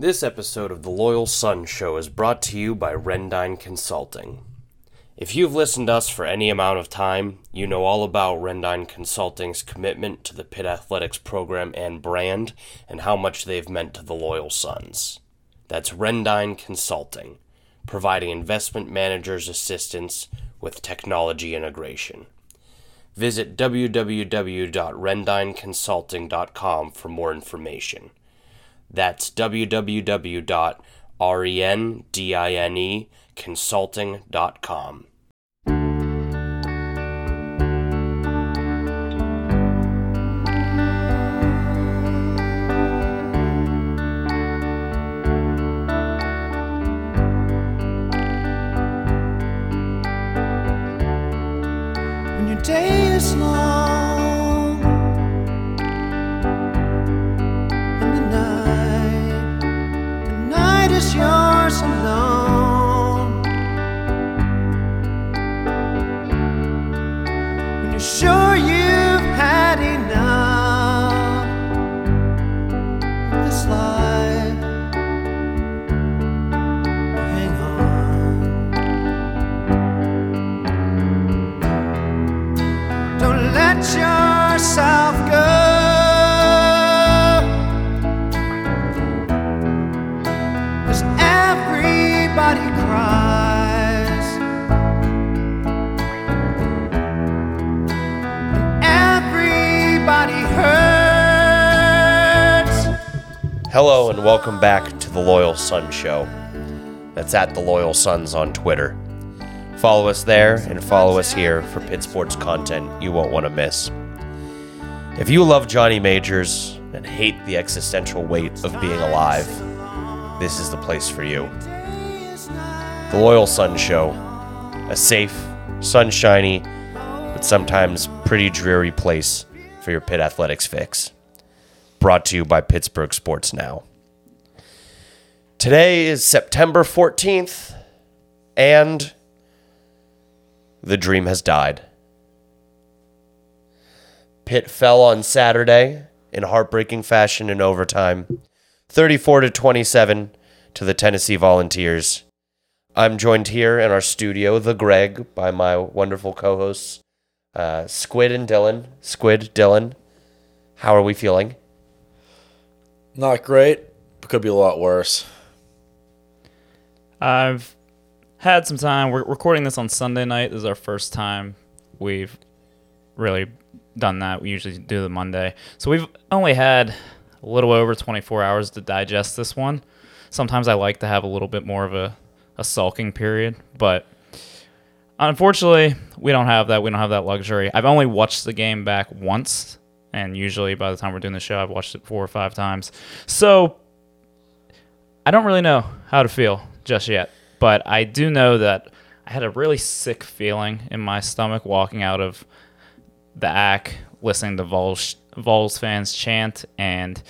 This episode of the Loyal Sons Show is brought to you by Rendine Consulting. If you've listened to us for any amount of time, you know all about Rendine Consulting's commitment to the Pitt Athletics program and brand and how much they've meant to the Loyal Sons. That's Rendine Consulting, providing investment managers assistance with technology integration. Visit www.rendineconsulting.com for more information. That's www.rendineconsulting.com. Show. That's at the Loyal Sons on Twitter. Follow us there and follow us here for Pitt Sports content you won't want to miss. If you love Johnny Majors and hate the existential weight of being alive, this is the place for you. The Loyal Sons Show, a safe, sunshiny, but sometimes pretty dreary place for your Pitt Athletics fix brought to you by Pittsburgh Sports Now. Today is September 14th, and the dream has died. Pitt fell on Saturday in heartbreaking fashion in overtime, 34 to 27 to the Tennessee Volunteers. I'm joined here in our studio, the Greg, by my wonderful co-hosts, uh, Squid and Dylan. Squid, Dylan, how are we feeling? Not great, could be a lot worse. I've had some time. We're recording this on Sunday night. This is our first time we've really done that. We usually do the Monday. So we've only had a little over 24 hours to digest this one. Sometimes I like to have a little bit more of a, a sulking period, but unfortunately, we don't have that. We don't have that luxury. I've only watched the game back once, and usually by the time we're doing the show, I've watched it four or five times. So I don't really know how to feel just yet, but I do know that I had a really sick feeling in my stomach walking out of the ACK, listening to Vols, Vols fans chant, and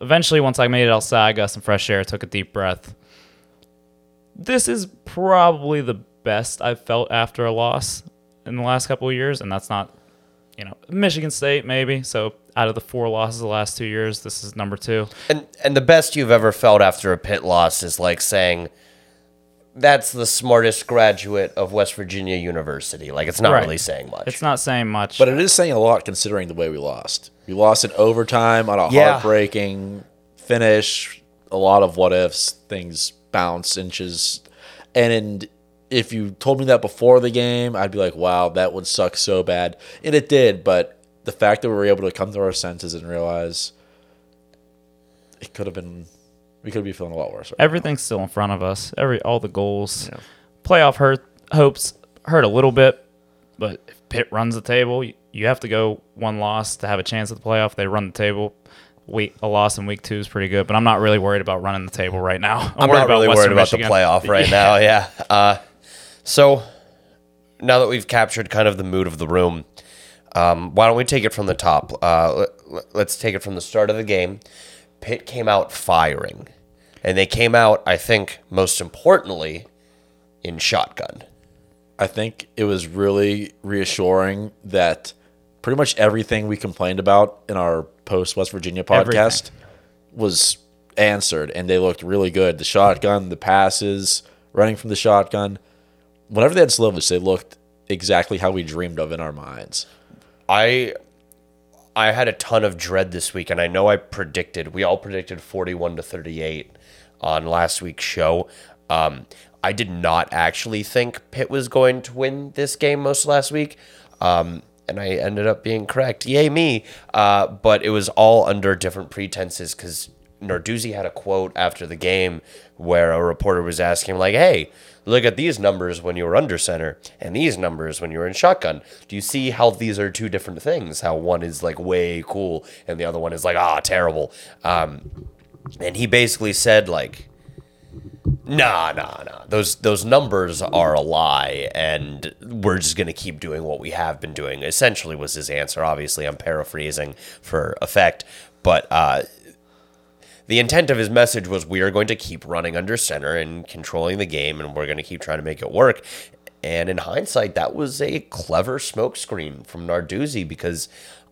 eventually, once I made it outside, I got some fresh air, took a deep breath. This is probably the best I've felt after a loss in the last couple of years, and that's not, you know, Michigan State maybe. So out of the four losses the last two years, this is number two. And and the best you've ever felt after a Pitt loss is like saying that's the smartest graduate of West Virginia University. Like it's not Right. really saying much. It's not saying much. But it is saying a lot considering the way we lost. We lost in overtime on a Yeah. heartbreaking finish. A lot of what ifs, things bounce inches. And if you told me that before the game, I'd be like, wow, that would suck so bad. And it did, but the fact that we were able to come to our senses and realize it could have been, we could be feeling a lot worse. Right now. everything's still in front of us. Every all the goals, playoff hurt hopes hurt a little bit, but if Pitt runs the table, you, you have to go one loss to have a chance at the playoff. They run the table. Week a loss in week two is pretty good, but I'm not really worried about running the table right now. I'm worried not really Western worried about the playoff right now. Yeah. Uh, so now that we've captured kind of the mood of the room, um, why don't we take it from the top? Uh, let, let's take it from the start of the game. Pitt came out firing, and they came out, I think, most importantly, in shotgun. I think it was really reassuring that pretty much everything we complained about in our post West Virginia podcast was answered, and they looked really good. The shotgun, the passes, running from the shotgun. Whenever they had Slovis, they looked exactly how we dreamed of in our minds. I I had a ton of dread this week, and I know I predicted we all predicted forty one to thirty eight on last week's show. Um, I did not actually think Pitt was going to win this game most of last week, um, and I ended up being correct. Yay me! Uh, but it was all under different pretenses because Narduzzi had a quote after the game where a reporter was asking, like, "Hey, look at these numbers when you were under center and these numbers when you were in shotgun. Do you see how these are two different things? How one is like way cool and the other one is like ah terrible." Um, and he basically said like, "Nah, nah, nah. Those those numbers are a lie, and we're just gonna keep doing what we have been doing." Essentially, was his answer. Obviously, I'm paraphrasing for effect, but uh, the intent of his message was we are going to keep running under center and controlling the game, and we're going to keep trying to make it work. And in hindsight, that was a clever smokescreen from Narduzzi because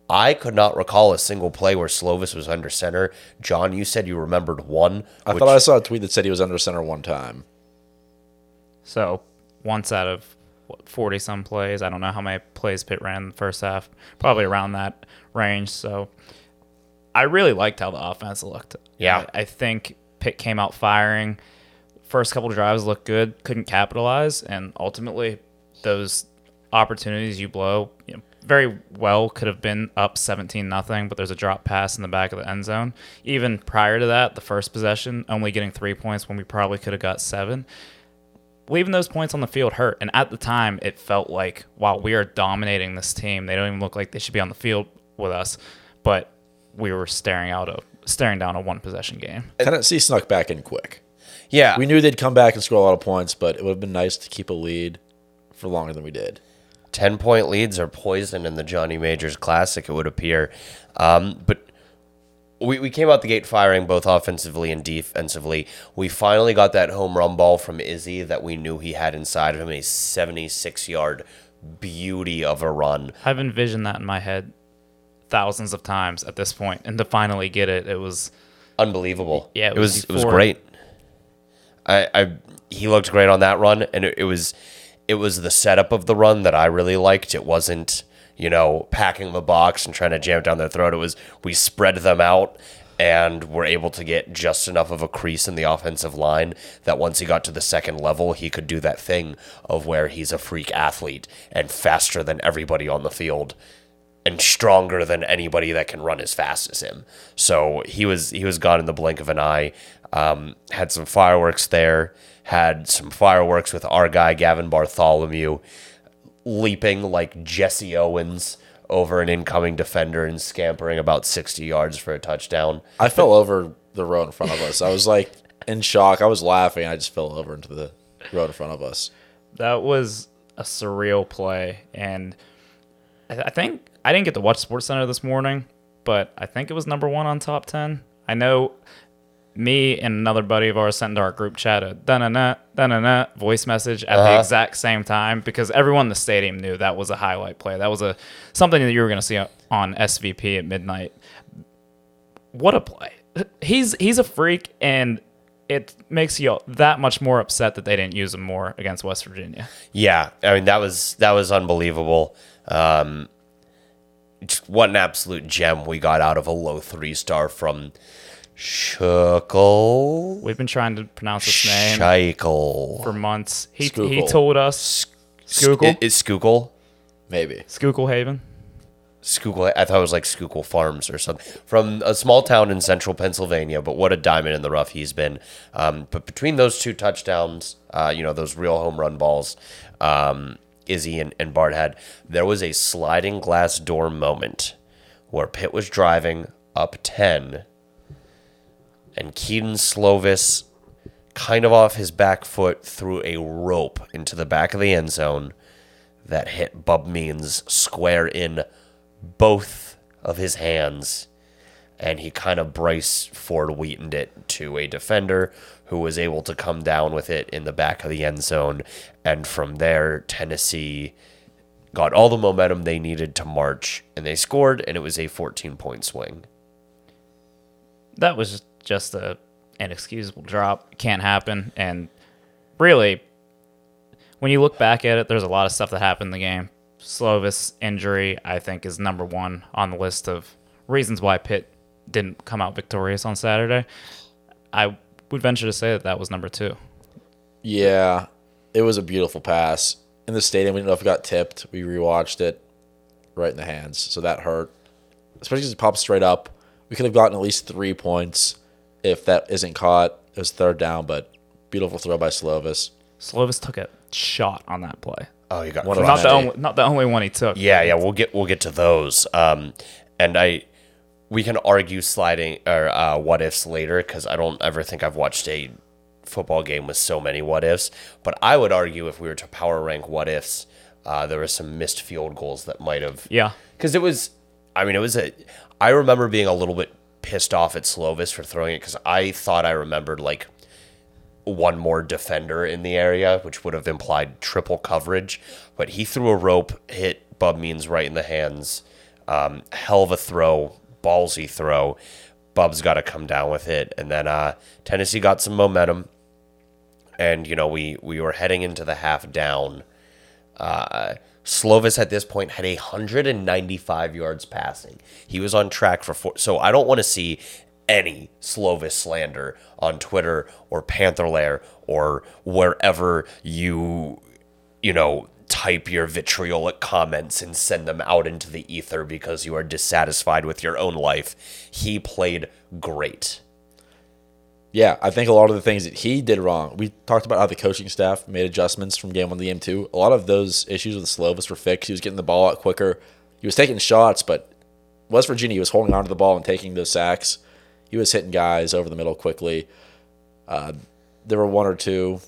I could not recall a single play where Slovis was under center. John, you said you remembered one. I which- thought I saw a tweet that said he was under center one time. So once out of what, 40 some plays, I don't know how many plays Pitt ran in the first half, probably around that range. So I really liked how the offense looked. Yeah. I, I think Pitt came out firing. First couple drives looked good, couldn't capitalize, and ultimately those opportunities you blow, you know, very well could have been up 17 nothing, but there's a drop pass in the back of the end zone. Even prior to that, the first possession, only getting three points when we probably could have got seven leaving those points on the field hurt. And at the time, it felt like, wow, we are dominating this team. They don't even look like they should be on the field with us. But we were staring out a staring down a one possession game. Tennessee snuck back in quick. yeah, We knew they'd come back and score a lot of points, but it would have been nice to keep a lead for longer than we did. 10 point leads are poison in the Johnny Majors Classic, it would appear. Um, but we, we came out the gate firing both offensively and defensively. We finally got that home run ball from Izzy that we knew he had inside of him a 76 yard beauty of a run. I've envisioned that in my head thousands of times at this point, and to finally get it, it was Unbelievable. Yeah, it it was was, it was great. I, I he looked great on that run, and it, it was it was the setup of the run that I really liked. It wasn't you know packing the box and trying to jam it down their throat. It was we spread them out and were able to get just enough of a crease in the offensive line that once he got to the second level, he could do that thing of where he's a freak athlete and faster than everybody on the field and stronger than anybody that can run as fast as him. So he was he was gone in the blink of an eye. Um, had some fireworks there. Had some fireworks with our guy Gavin Bartholomew leaping like Jesse Owens over an incoming defender and scampering about 60 yards for a touchdown. I fell over the row in front of us. I was like in shock. I was laughing. I just fell over into the road in front of us. that was a surreal play, and I I think I didn't get to watch Sports Center this morning, but I think it was number one on top ten. I know me and another buddy of ours sent into our group chat a da na na da na na voice message at the exact same time because everyone in the stadium knew that was a highlight play. That was a something that you were going to see on SVP at midnight. What a play! He's he's a freak, and it makes you that much more upset that they didn't use him more against West Virginia. Yeah, I mean that was that was unbelievable. Um, just what an absolute gem we got out of a low three star from Shuckle. We've been trying to pronounce this name Scheichel. for months. He he told us Schuylkill? Is Schuylkill? Maybe. Schuylkill Haven. Schuylkill. I thought it was like Schuylkill Farms or something. From a small town in central Pennsylvania, but what a diamond in the rough he's been. Um, but between those two touchdowns, uh, you know, those real home run balls, um, Izzy and, and Bart had, there was a sliding glass door moment where Pitt was driving up 10 and Kedon Slovis kind of off his back foot threw a rope into the back of the end zone that hit Bub Means square in both of his hands. And he kind of Bryce Ford Wheatoned it to a defender who was able to come down with it in the back of the end zone. And from there, Tennessee got all the momentum they needed to march. And they scored, and it was a 14 point swing. That was just a inexcusable drop. Can't happen. And really, when you look back at it, there's a lot of stuff that happened in the game. Slovis injury, I think, is number one on the list of reasons why Pitt didn't come out victorious on Saturday. I would venture to say that that was number two. Yeah, it was a beautiful pass in the stadium. We didn't know if it got tipped. We rewatched it, right in the hands, so that hurt. Especially because it popped straight up. We could have gotten at least three points if that isn't caught. It was third down, but beautiful throw by Slovis. Slovis took a shot on that play. Oh, you got One of Not the only, not the only one he took. Yeah, yeah, we'll get we'll get to those. Um, and I we can argue sliding or uh, what ifs later because I don't ever think I've watched a football game with so many what ifs. But I would argue if we were to power rank what ifs, uh, there were some missed field goals that might have Yeah. because it was. I mean, it was a. I remember being a little bit pissed off at Slovis for throwing it because I thought I remembered like one more defender in the area, which would have implied triple coverage. But he threw a rope, hit Bub Means right in the hands. Um, hell of a throw, ballsy throw. Bub's got to come down with it, and then uh, Tennessee got some momentum, and you know we we were heading into the half down. Uh, Slovis at this point had 195 yards passing. He was on track for four. So I don't want to see any Slovis slander on Twitter or Panther Lair or wherever you, you know, type your vitriolic comments and send them out into the ether because you are dissatisfied with your own life. He played great. Yeah, I think a lot of the things that he did wrong. We talked about how the coaching staff made adjustments from game one to game two. A lot of those issues with Slovis were fixed. He was getting the ball out quicker. He was taking shots, but West Virginia he was holding on to the ball and taking those sacks. He was hitting guys over the middle quickly. Uh, there were one or two,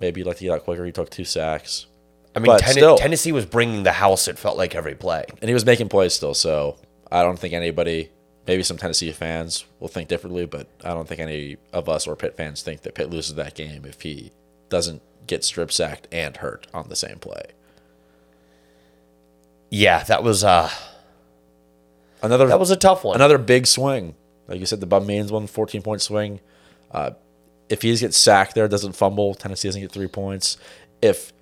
maybe like to get out quicker. He took two sacks. I mean, But Tenn- still- Tennessee was bringing the house. It felt like every play. and he was making plays still. So I don't think anybody, maybe some Tennessee fans will think differently, but I don't think any of us or Pitt fans think that Pitt loses that game if he doesn't get strip sacked and hurt on the same play. Yeah, that was uh Another that was a tough one. another big swing. Like you said, the Bub Means one 14 point swing. Uh, if he gets sacked there, doesn't fumble, Tennessee doesn't get three points. If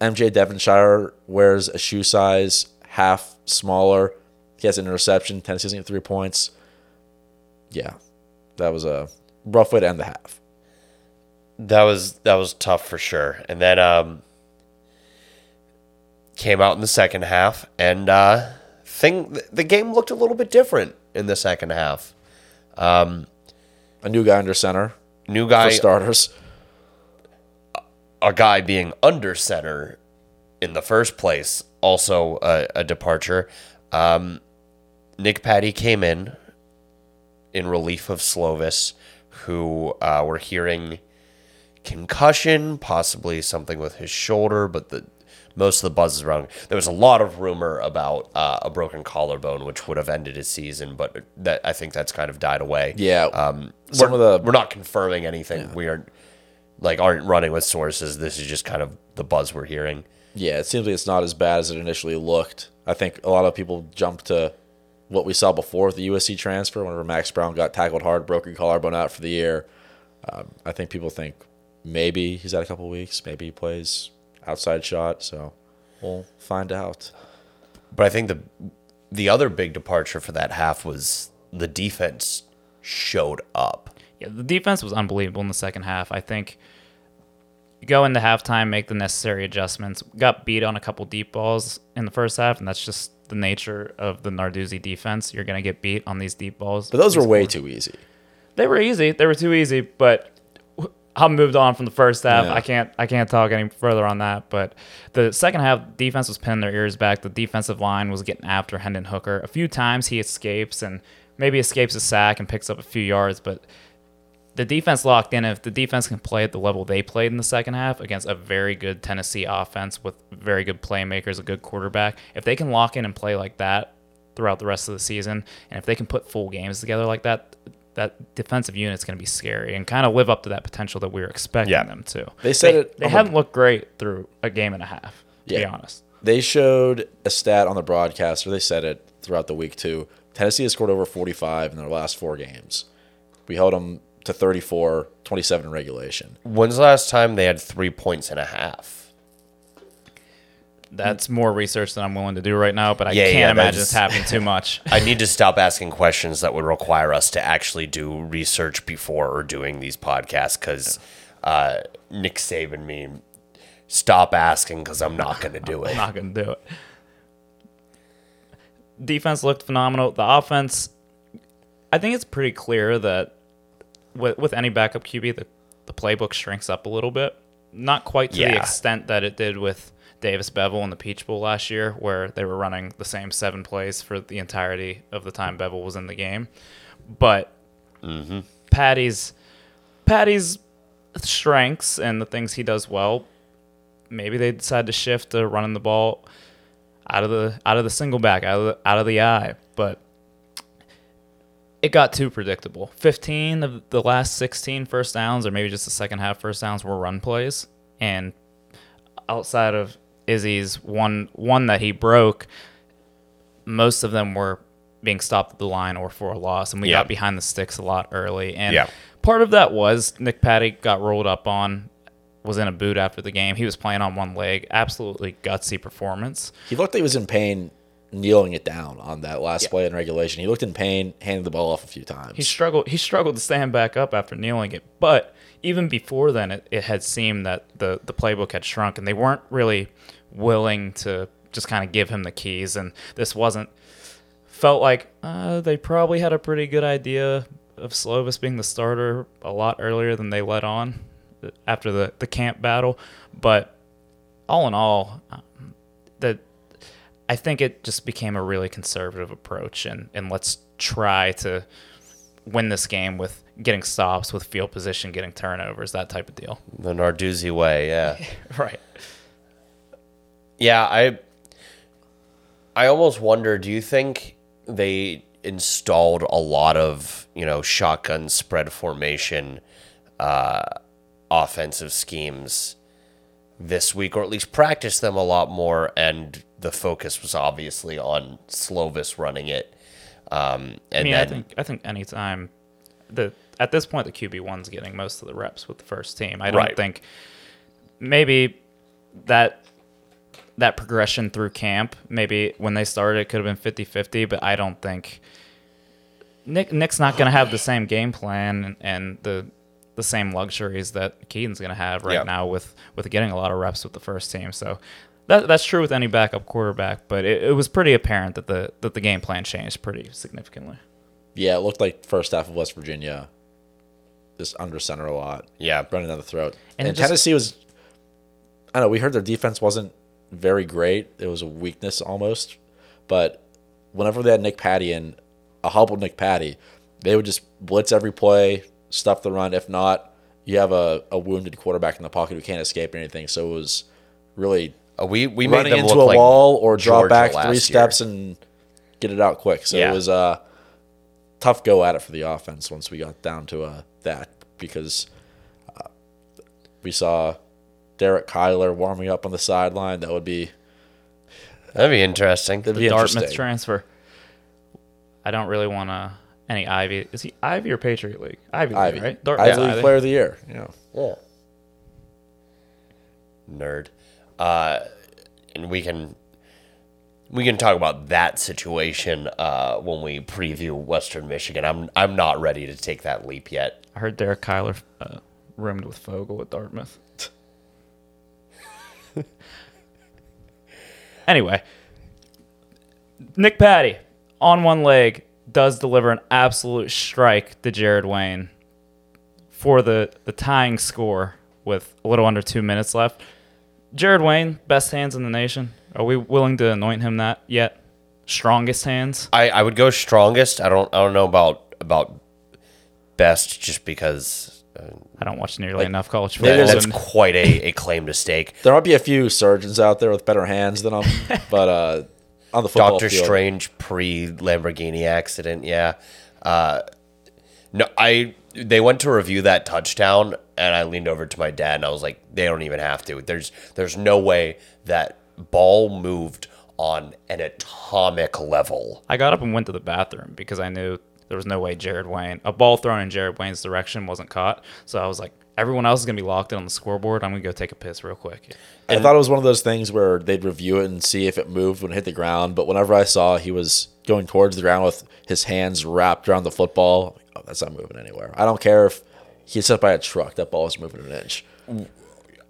MJ Devonshire wears a shoe size half smaller, he has an interception, Tennessee doesn't get three points. Yeah, that was a rough way to end the half. That was that was tough for sure. And then um came out in the second half and uh thing the game looked a little bit different in the second half. Um, A new guy under center New for guy starters. A guy being under center in the first place, also a, a departure. Um, Nick Patti came in in relief of Slovis, who uh, we're hearing concussion, possibly something with his shoulder, but the most of the buzz is around. There was a lot of rumor about uh, a broken collarbone, which would have ended his season, but that I think that's kind of died away. Yeah, Um, some we're, of the we're not confirming anything. We aren't like aren't running with sources. This is just kind of the buzz we're hearing. Yeah, it seems like it's not as bad as it initially looked. I think a lot of people jumped to what we saw before with the USC transfer, whenever Max Browne got tackled hard, broken collarbone out for the year. Um, I think people think maybe he's out a couple weeks, maybe he plays outside shot. So we'll find out. But I think the the other big departure for that half was the defense showed up. Yeah, the defense was unbelievable in the second half. I think you go into halftime, make the necessary adjustments. Got beat on a couple deep balls in the first half, and that's just the nature of the Narduzzi defense. You're going to get beat on these deep balls. But those were way too easy. They were easy. They were too easy, but I moved on from the first half. Yeah. I can't I can't talk any further on that. But the second half, defense was pinning their ears back. The defensive line was getting after Hendon Hooker. A few times he escapes and maybe escapes a sack and picks up a few yards, but the defense locked in. If the defense can play at the level they played in the second half against a very good Tennessee offense with very good playmakers, a good quarterback, if they can lock in and play like that throughout the rest of the season, and if they can put full games together like that, that defensive unit's going to be scary and kind of live up to that potential that we were expecting Yeah. them to. They said they, it They on the- hadn't looked great through a game and a half. To be honest. They showed a stat on the broadcast, or they said it throughout the week too. Tennessee has scored over 45 in their last four games. We held them to 34, 27 in regulation. When's the last time they had three points and a half? That's more research than I'm willing to do right now, but I Yeah, can't yeah, imagine that's- it's happening too much. I need to stop asking questions that would require us to actually do research before or doing these podcasts because uh, Nick Saban me stop asking because I'm not going to do it. I'm not going to do it. Defense looked phenomenal. The offense, I think it's pretty clear that with, with any backup QB, the, the playbook shrinks up a little bit. Not quite to the extent that it did with Davis Beville in the Peach Bowl last year, where they were running the same seven plays for the entirety of the time Beville was in the game. But mm-hmm. Patti's Patti's strengths and the things he does well, maybe they decide to shift to running the ball out of the out of the single back, out of the, out of the eye. But it got too predictable. 15 of the last 16 first downs, or maybe just the second half first downs, were run plays. And outside of Izzy's one one that he broke, most of them were being stopped at the line or for a loss, and we Yeah. got behind the sticks a lot early. And Yeah. part of that was Nick Patti got rolled up on, was in a boot after the game. He was playing on one leg. Absolutely gutsy performance. He looked like he was in pain kneeling it down on that last play in regulation. He looked in pain, handed the ball off a few times. He struggled. He struggled to stand back up after kneeling it. But even before then, it, it had seemed that the the playbook had shrunk, and they weren't really willing to just kind of give him the keys. And this wasn't felt like uh, they probably had a pretty good idea of Slovis being the starter a lot earlier than they let on after the the camp battle. But all in all, um, the I think it just became a really conservative approach, and and let's try to win this game with getting stops, with field position, getting turnovers, that type of deal. The Narduzzi way, yeah. Right. Yeah, I I almost wonder, do you think they installed a lot of, you know, shotgun spread formation uh offensive schemes this week or at least practiced them a lot more and the focus was obviously on Slovis running it. Um and I mean, then I think I think anytime the at this point the QB one's getting most of the reps with the first team. I don't Right. think maybe that that progression through camp, maybe when they started it could have been 50-50, but I don't think Nick Nick's not going to have the same game plan and, and the the same luxuries that Kedon's going to have right Yeah. now with with getting a lot of reps with the first team. So that that's true with any backup quarterback, but it, it was pretty apparent that the that the game plan changed pretty significantly. yeah, it looked like first half of West Virginia just under center a lot. Yeah. running down the throat. And And, it just- Tennessee was. I don't know. We heard their defense wasn't very great. It was a weakness almost, but whenever they had Nick Patti in, a hobbled Nick Patti, they would just blitz every play, stuff the run. If not, you have a, a wounded quarterback in the pocket who can't escape anything. So it was really we we made running them into look a like wall or draw Georgia back three year. steps and get it out quick. So Yeah. it was a tough go at it for the offense once we got down to uh, that because uh, we saw Derek Kyler warming up on the sideline. That would be That'd be interesting. that'd the be Dartmouth interesting. transfer. I don't really want to any Ivy. Is he Ivy or Patriot League? Ivy, League, Ivy, right? Dartmouth Ivy League Ivy. Player of the Year. Yeah, Yeah. Nerd. Uh, and we can we can talk about that situation uh, when we preview Western Michigan. I'm I'm not ready to take that leap yet. I heard Derek Kyler uh, with Fogel at Dartmouth. anyway, Nick Patti on one leg does deliver an absolute strike to Jared Wayne for the, the tying score with a little under two minutes left. Jared Wayne, best hands in the nation. Are we willing to anoint him that yet? Strongest hands? I, I would go strongest. I don't I don't know about about best just because I don't watch nearly enough college maybe football. that's and- quite a, a claim to stake. there might be a few surgeons out there with better hands than him, but uh, on the football Doctor field, Strange pre Lamborghini accident, yeah. Uh, no, I they went to review that touchdown, and I leaned over to my dad and I was like, they don't even have to. There's there's no way that ball moved on an atomic level. I got up and went to the bathroom because I knew there was no way Jared Wayne a ball thrown in Jared Wayne's direction wasn't caught. So I was like, everyone else is gonna be locked in on the scoreboard. I'm gonna go take a piss real quick. I thought it was one of those things where they'd review it and see if it moved when it hit the ground. But whenever I saw he was going towards the ground with his hands wrapped around the football, oh, that's not moving anywhere. I don't care if he's hit by a truck; that ball is moving an inch.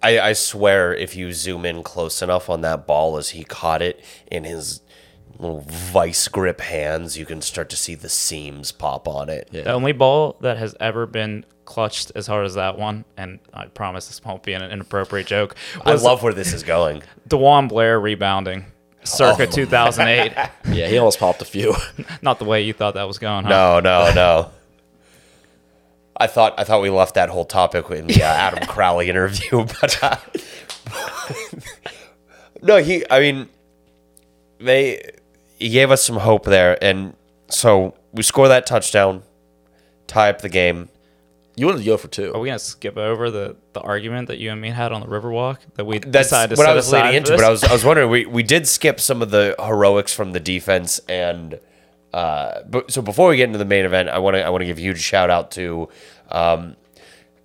I, I swear, if you zoom in close enough on that ball as he caught it in his little vice grip hands, you can start to see the seams pop on it. Yeah. The only ball that has ever been clutched as hard as that one, and I promise this won't be an inappropriate joke. I love where this is going. DeJuan Blair rebounding, circa 2008. Yeah, he almost popped a few. Not the way you thought that was going. Huh? No, no, no. I thought I thought we left that whole topic in the uh, Adam Crowley interview, but uh, no, he. I mean, they he gave us some hope there, and so we score that touchdown, tie up the game. You wanted to go for two. Are we gonna skip over the, the argument that you and me had on the Riverwalk that we That's decided to what set I was aside leading for into, but? I was I was wondering. We we did skip some of the heroics from the defense, and uh, but so before we get into the main event, I want to I want to give a huge shout out to. Um,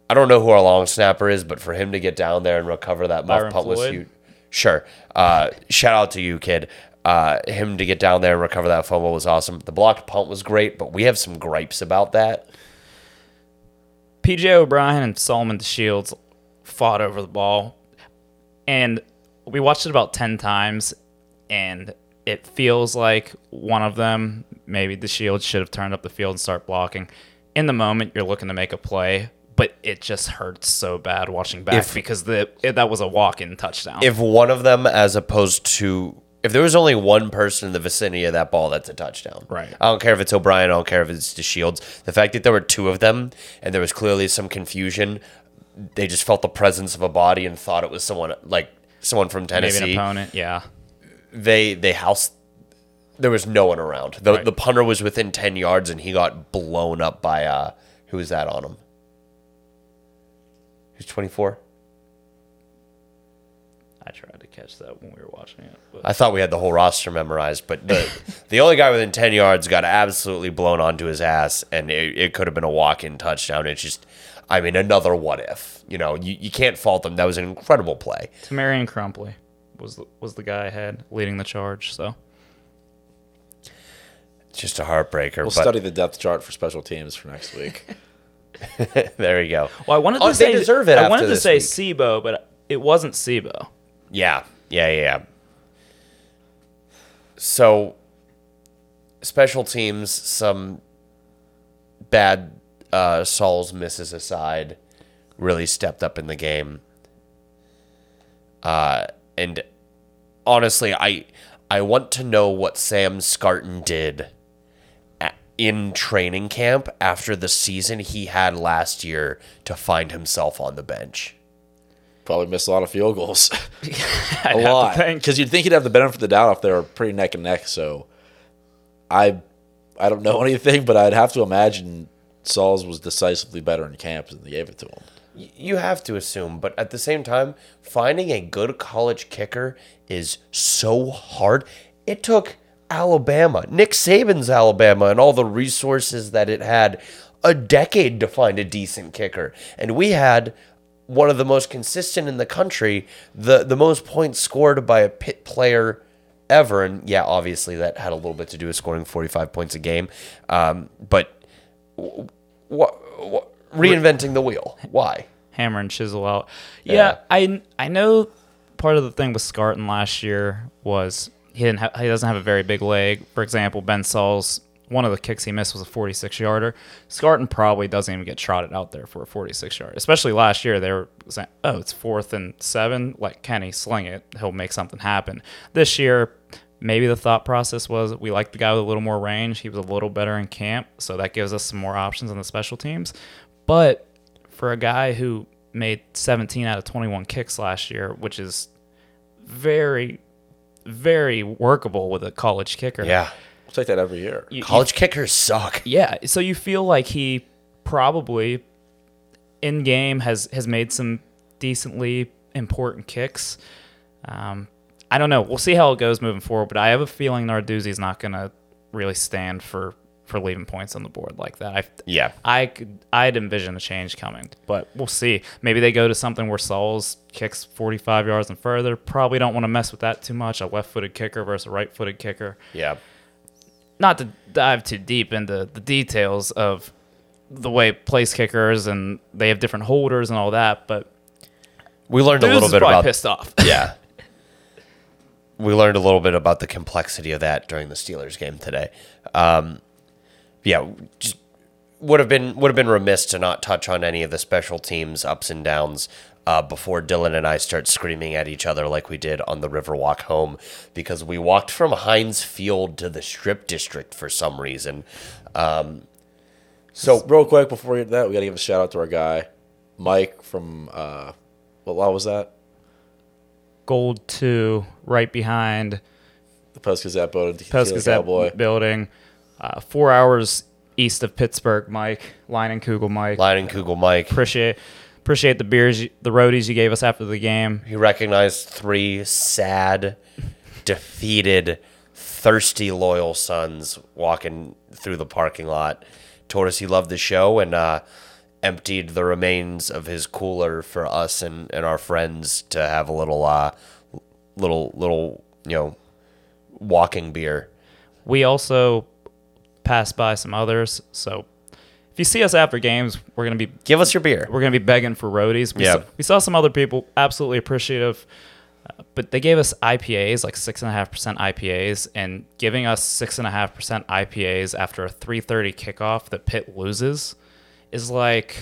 I don't know who our long snapper is, but for him to get down there and recover that muff Byron punt was Floyd? huge. Sure. Uh, shout out to you, kid. Uh, him to get down there and recover that fumble was awesome. The blocked punt was great, but we have some gripes about that. PJ O'Brien and Solomon DeShields fought over the ball, and we watched it about ten times, and it feels like one of them, maybe DeShields, should have turned up the field and start blocking. In the moment, you're looking to make a play, but it just hurts so bad watching back If- because the it, that was a walk-in touchdown. If one of them, as opposed to if there was only one person in the vicinity of that ball, that's a touchdown. Right. I don't care if it's O'Brien. I don't care if it's the Shields. The fact that there were two of them and there was clearly some confusion, they just felt the presence of a body and thought it was someone like someone from maybe Tennessee. an opponent, yeah. they they house there was no one around. The Right. the punter was within ten yards and he got blown up by uh who was that on him? Who's twenty four? I tried to catch that when we were watching it. But I thought we had the whole roster memorized, but the the only guy within ten yards got absolutely blown onto his ass, and it, it could have been a walk in touchdown. It's just, I mean, another what if. You know, you, you can't fault them. That was an incredible play. Tamarian Crumpley was the, was the guy ahead leading the charge. So just a heartbreaker. We'll but study the depth chart for special teams for next week. there you go. Well, I wanted to Oh, say they deserve it I after wanted to say week. Sibo, but it wasn't Sibo. Yeah, yeah, yeah. yeah. So, special teams, some bad uh, Saul's misses aside, really stepped up in the game. Uh, and honestly, I I want to know what Sam Scarton did a- in training camp after the season he had last year to find himself on the bench. Probably missed a lot of field goals. A lot. Because you'd think he'd have the benefit of the doubt if they were pretty neck and neck. So I I don't know anything, but I'd have to imagine Sauls was decisively better in camp than they gave it to him. You have to assume, but at the same time, finding a good college kicker is so hard. It took Alabama, Nick Saban's Alabama, and all the resources that it had a decade to find a decent kicker. And we had one of the most consistent in the country, the, the most points scored by a Pitt player ever. And yeah, obviously that had a little bit to do with scoring 45 points a game. Um, but what, what reinventing the wheel? Why? Hammer and chisel out. Yeah. Yeah, I I know part of the thing with Scarton last year was he didn't have, he doesn't have a very big leg. For example, Ben Sauls one of the kicks he missed was a 46 yarder. Scarton probably doesn't even get trotted out there for a 46 yard. Especially last year, they were saying, "Oh, it's fourth and seven. Like Kenny, sling it. He'll make something happen." This year, maybe the thought process was we like the guy with a little more range. He was a little better in camp, so that gives us some more options on the special teams. But for a guy who made 17 out of 21 kicks last year, which is very, very workable with a college kicker. Yeah. It's like that every year. You- you- College kickers suck. yeah. So you feel like he probably in game has has made some decently important kicks. Um, I don't know. We'll see how it goes moving forward, but I have a feeling Narduzzi's not going to really stand for for leaving points on the board like that. I, Yeah. I could I'd envision a change coming, but we'll see. Maybe they go to something where Sauls kicks 45 yards and further. Probably don't want to mess with that too much. A left-footed kicker versus a right-footed kicker. Yeah. Not to dive too deep into the details of the way place kickers and they have different holders and all that, but We learned a little bit about pissed off. yeah. We learned a little bit about the complexity of that during the Steelers game today. Um, yeah, just would have been would have been remiss to not touch on any of the special teams ups and downs uh, before Dylan and I start screaming at each other like we did on the Riverwalk home because we walked from Heinz Field to the Strip District for some reason. Um, so Real quick before we get to that, we gotta give a shout out to our guy, Mike from uh, what law was that? Gold 2 right behind The Post Gazette building. Post Gazette building, uh, four hours east of Pittsburgh. Mike, Line and Kugel, Mike. Line and Kugel Mike. Appreciate appreciate the beers, you- the roadies you gave us after the game. He recognized three sad, defeated, thirsty, loyal sons walking through the parking lot. Told us he loved the show and uh, emptied the remains of his cooler for us and, and our friends to have a little, uh, little, little, you know, walking beer. We also passed by some others, so if you see us after games, we're gonna be Give us your beer. we're gonna be begging for roadies. We Yeah. saw, we saw some other people absolutely appreciative, uh, but they gave us IPAs, like six and a half percent IPAs, and giving us six and a half percent IPAs after a three thirty kickoff that Pitt loses is like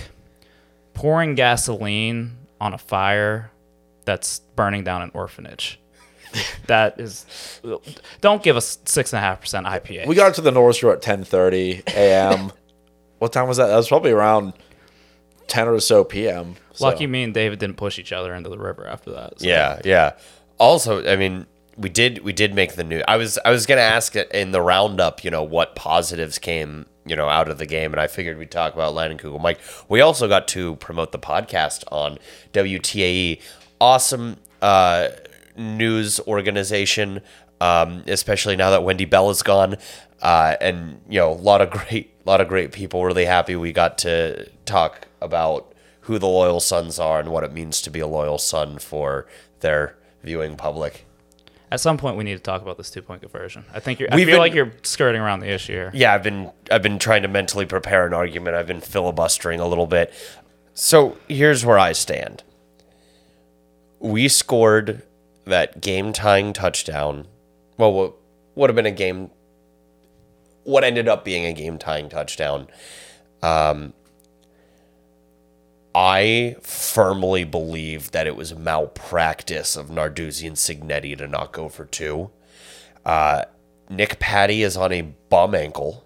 pouring gasoline on a fire that's burning down an orphanage. that is, don't give us six and a half percent IPA. We got to the North Shore at 10:30 a.m. what time was that? That was probably around 10 or so p.m. so- Lucky me and David didn't push each other into the river after that. so. Yeah, yeah. Also, I mean, we did we did make the news. I was I was gonna ask in the roundup, you know, what positives came, you know, out of the game, and I figured we'd talk about Landon Kugel. Mike, we also got to promote the podcast on WTAE. Awesome uh, news organization, um, especially now that Wendy Bell is gone, uh, and you know, a lot of great, lot of great people. Really happy we got to talk about who the loyal sons are and what it means to be a loyal son for their viewing public. At some point, we need to talk about this two point conversion. I think you're. I We've feel been- like you're skirting around the issue here. Yeah, I've been I've been trying to mentally prepare an argument. I've been filibustering a little bit. So here's where I stand. We scored that game tying touchdown. Well, what would have been a game what ended up being a game tying touchdown. Um I firmly believe that it was malpractice of Narduzzi and Cignetti to not go for two. Uh, Nick Patti is on a bum ankle.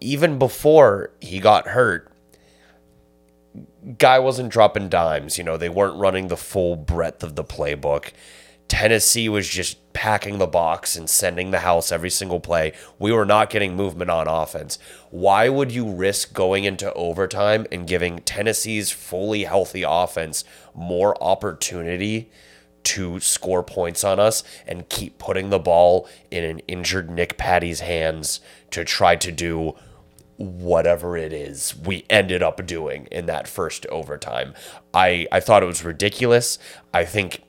Even before he got hurt, guy wasn't dropping dimes. You know, they weren't running the full breadth of the playbook. Tennessee was just packing the box and sending the house every single play. We were not getting movement on offense. Why would you risk going into overtime and giving Tennessee's fully healthy offense more opportunity to score points on us and keep putting the ball in an injured Nick Patti's hands to try to do whatever it is we ended up doing in that first overtime. I, I thought it was ridiculous. I think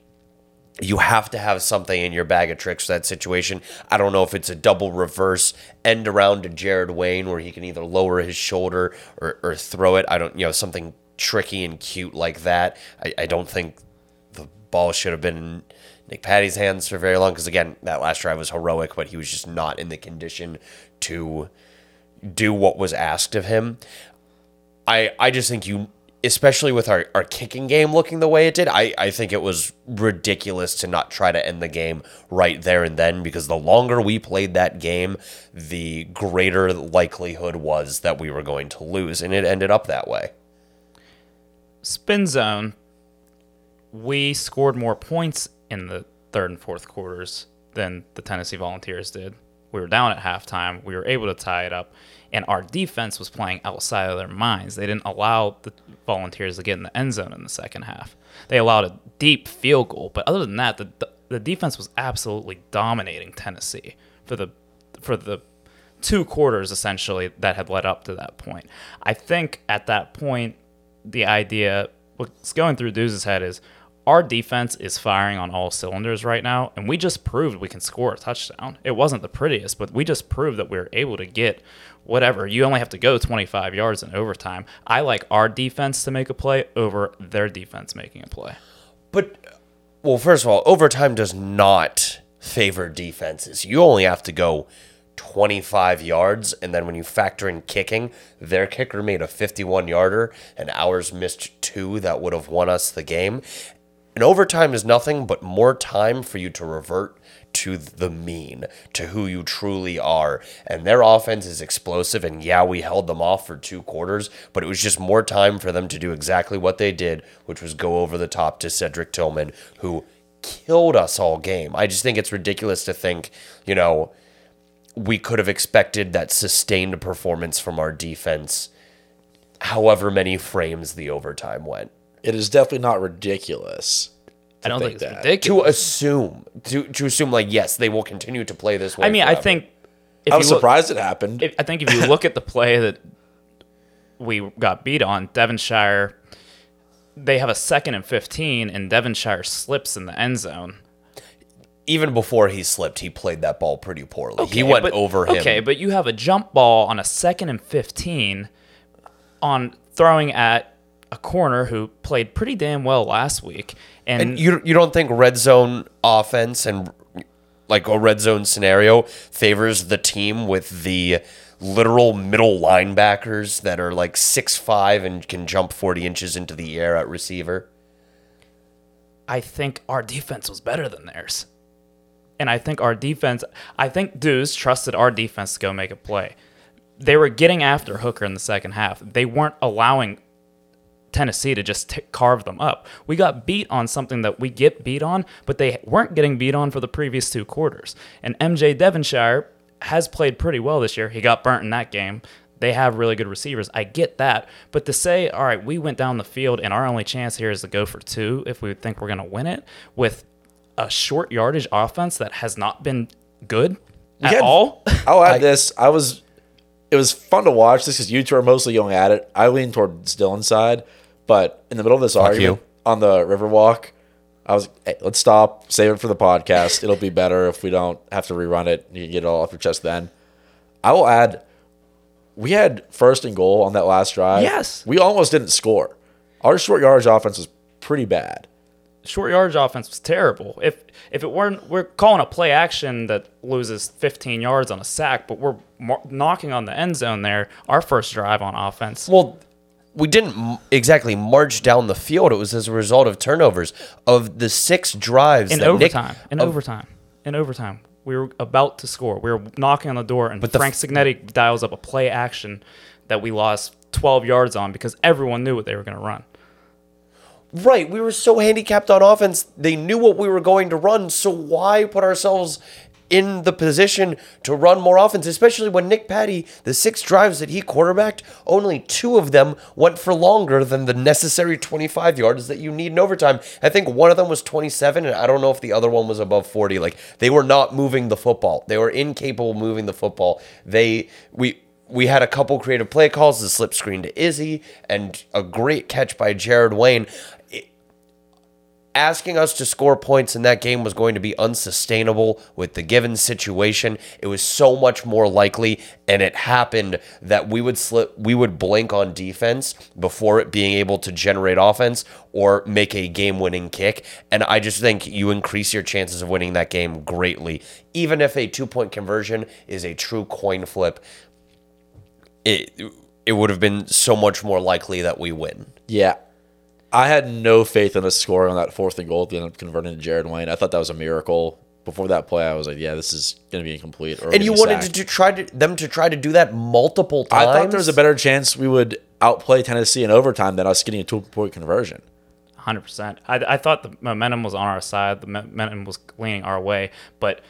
you have to have something in your bag of tricks for that situation. I don't know if it's a double reverse end around to Jared Wayne where he can either lower his shoulder or, or throw it. I don't, you know, something tricky and cute like that. I, I don't think the ball should have been Nick Patti's hands for very long because, again, that last drive was heroic, but he was just not in the condition to do what was asked of him. I I just think you especially with our, our kicking game looking the way it did, I, I think it was ridiculous to not try to end the game right there and then because the longer we played that game, the greater likelihood was that we were going to lose. And it ended up that way. Spin zone. We scored more points in the third and fourth quarters than the Tennessee Volunteers did. We were down at halftime. We were able to tie it up, and our defense was playing outside of their minds. They didn't allow the Volunteers to get in the end zone in the second half. They allowed a deep field goal, but other than that, the the defense was absolutely dominating Tennessee for the for the two quarters essentially that had led up to that point. I think at that point, the idea what's going through Deuce's head is our defense is firing on all cylinders right now, and we just proved we can score a touchdown. It wasn't the prettiest, but we just proved that we were able to get whatever. You only have to go 25 yards in overtime. I like our defense to make a play over their defense making a play. But well, first of all, overtime does not favor defenses. You only have to go 25 yards, and then when you factor in kicking, their kicker made a 51 yarder, and ours missed two that would have won us the game. And overtime is nothing but more time for you to revert to the mean, to who you truly are. And their offense is explosive, and yeah, we held them off for two quarters, but it was just more time for them to do exactly what they did, which was go over the top to Cedric Tillman, who killed us all game. I just think it's ridiculous to think, you know, we could have expected that sustained performance from our defense, however many frames the overtime went. It is definitely not ridiculous. I don't think, think it's that. ridiculous. To assume, to, to assume, like, yes, they will continue to play this way. I mean, I think if I was you look- surprised it happened. if, I think if you look at the play that we got beat on, Devonshire, they have a second and 15, and Devonshire slips in the end zone. even before he slipped, he played that ball pretty poorly. he went but- over him. Okay, but you have a jump ball on a second and 15 on throwing at a corner who played pretty damn well last week. And, And you you don't think red zone offense and like a red zone scenario favors the team with the literal middle linebackers that are like six five and can jump 40 inches into the air at receiver? I think our defense was better than theirs. And I think our defense, I think Deuce trusted our defense to go make a play. They were getting after Hooker in the second half. They weren't allowing Tennessee to just t- carve them up. We got beat on something that we get beat on, but they weren't getting beat on for the previous two quarters. And MJ Devonshire has played pretty well this year. He got burnt in that game. They have really good receivers. I get that. But to say, all right, we went down the field and our only chance here is to go for two if we think we're going to win it with a short yardage offense that has not been good at had- all. I'll add this. I was. It was fun to watch this because you two are mostly going at it. I lean towards Dylan's side, but in the middle of this argument you. on the Riverwalk, I was, hey, let's stop, save it for the podcast. It'll be better if we don't have to rerun it. You can get it all off your chest then. I will add, we had first and goal on that last drive. Yes. we almost didn't score. Our short yardage offense was pretty bad. Short yardage offense was terrible. If if it weren't, we're calling a play action that loses 15 yards on a sack, but we're mar- knocking on the end zone there. Our first drive on offense. Well, we didn't m- exactly march down the field. It was as a result of turnovers. Of the six drives in that Nick- overtime, in of- overtime, in overtime, we were about to score. We were knocking on the door, and But the Frank f- Cignetti dials up a play action that we lost 12 yards on because everyone knew what they were going to run. Right, we were so handicapped on offense. They knew what we were going to run, so why put ourselves in the position to run more offense, especially when Nick Patti, the six drives that he quarterbacked, only two of them went for longer than the necessary 25 yards that you need in overtime. I think one of them was 27, and I don't know if the other one was above 40. Like they were not moving the football. They were incapable of moving the football. They we we had a couple creative play calls, the slip screen to Izzy, and a great catch by Jared Wayne asking us to score points in that game was going to be unsustainable with the given situation. It was so much more likely, and it happened that we would slip, we would blink on defense before it being able to generate offense or make a game-winning kick. And I just think you increase your chances of winning that game greatly, even if a two-point conversion is a true coin flip. It it would have been so much more likely that we win. Yeah. I had no faith in us scoring on that fourth and goal at the end of converting to Jared Wayne. I thought that was a miracle. Before that play, I was like, yeah, this is going to be incomplete. Or And you we're gonna wanted be to try to them to try to do that multiple times. I times. thought there was a better chance we would outplay Tennessee in overtime than us getting a two point conversion. Hundred percent. I, I thought the momentum was on our side. The momentum was leaning our way, but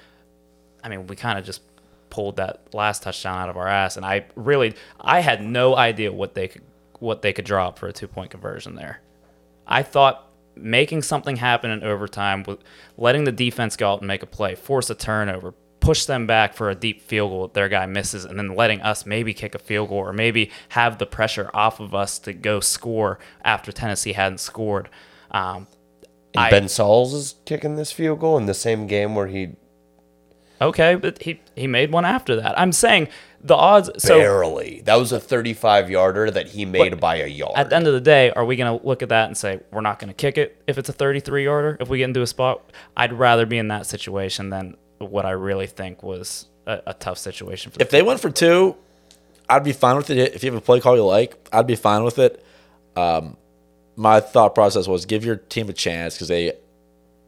I mean, we kind of just pulled that last touchdown out of our ass, and I really, I had no idea what they could, what they could drop for a two point conversion there. I thought making something happen in overtime, letting the defense go out and make a play, force a turnover, push them back for a deep field goal that their guy misses, and then letting us maybe kick a field goal or maybe have the pressure off of us to go score after Tennessee hadn't scored. Um, And I- ben Sauls is kicking this field goal in the same game where he okay, but he he made one after that. I'm saying the odds. So barely. That was a 35 yarder that he made But by a yard. at the end of the day, are we going to look at that and say we're not going to kick it if it's a 33 yarder? If we get into a spot, I'd rather be in that situation than what I really think was a, a tough situation for. The If they went for two, I'd be fine with it. If you have a play call you like, I'd be fine with it. Um, my thought process was give your team a chance because they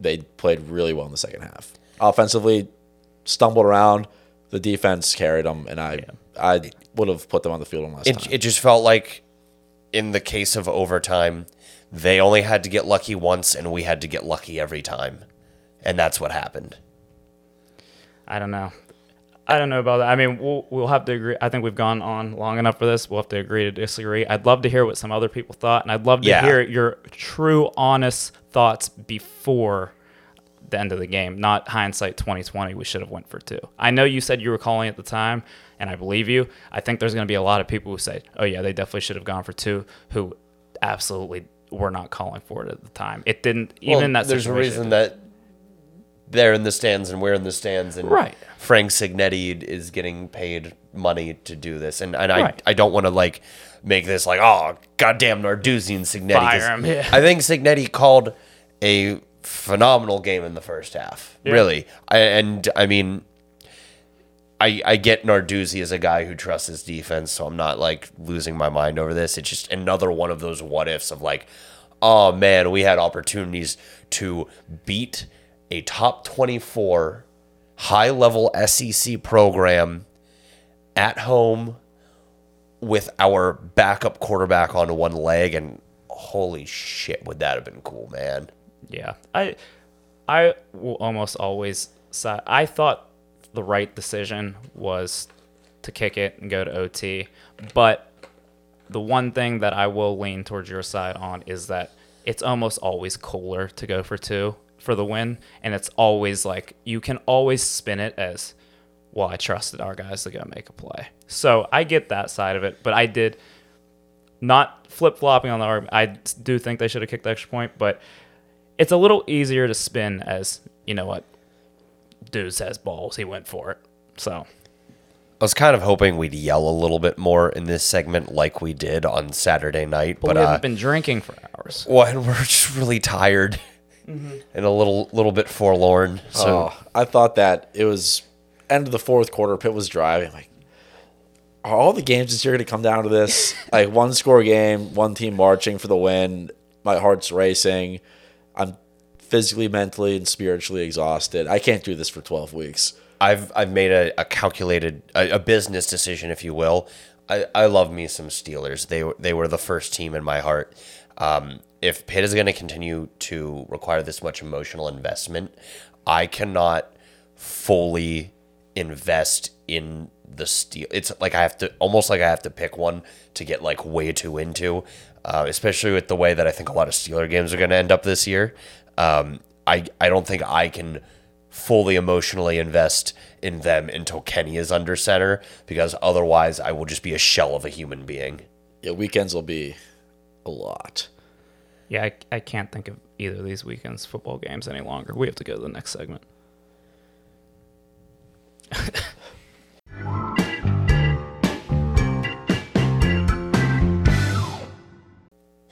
they played really well in the second half. Offensively, stumbled around. The defense carried them, and I I would have put them on the field one last it, time. it just felt like in the case of overtime, they only had to get lucky once and we had to get lucky every time. And that's what happened. I don't know. I don't know about that. I mean, we'll we'll have to agree. I think we've gone on long enough for this. We'll have to agree to disagree. I'd love to hear what some other people thought, and I'd love to Yeah. hear your true, honest thoughts before the end of the game, not hindsight 2020. We should have went for two. I know you said you were calling at the time, and I believe you. I think there's going to be a lot of people who say, "Oh yeah, they definitely should have gone for two, who absolutely were not calling for it at the time. It didn't even Well, in that there's a reason that they're in the stands and we're in the stands and Right. Frank Cignetti is getting paid money to do this and, and I, Right. I don't want to like make this like oh goddamn Narduzzi and Cignetti Fire 'em, yeah. I think Cignetti called a phenomenal game in the first half really I, and I mean I, I get Narduzzi as a guy who trusts his defense, so I'm not like losing my mind over this. It's just another one of those what ifs of like, oh man, we had opportunities to beat a top 24 high level SEC program at home with our backup quarterback on one leg, and holy shit, would that have been cool, man? Yeah, I I will almost always side. I thought the right decision was to kick it and go to OT, but the one thing that I will lean towards your side on is that it's almost always cooler to go for two for the win, and it's always like you can always spin it as, well, I trusted our guys to go make a play. So I get that side of it, but I did not flip flopping on the arm. I do think they should have kicked the extra point, but it's a little easier to spin as you know what, dude says balls. He went for it. So I was kind of hoping we'd yell a little bit more in this segment, like we did on Saturday night, but, but, we uh, haven't been drinking for hours. well, and we're just really tired and a little little bit forlorn. So oh, I thought that it was end of the fourth quarter. Pitt was driving. Like, are all the games this year going to come down to this? like one score game, one team marching for the win. My heart's racing. I'm physically, mentally, and spiritually exhausted. I can't do this for 12 weeks. I've I've made a, a calculated a, a business decision, if you will. I, I love me some Steelers. They were they were the first team in my heart. Um, if Pitt is going to continue to require this much emotional investment, I cannot fully invest in the steel. It's like I have to almost like I have to pick one to get like way too into, uh, especially with the way that I think a lot of Steeler games are going to end up this year. Um, I I don't think I can fully emotionally invest in them until Kenny is under center because otherwise I will just be a shell of a human being. Yeah, weekends will be a lot. Yeah, I, I can't think of either of these weekends football games any longer. We have to go to the next segment.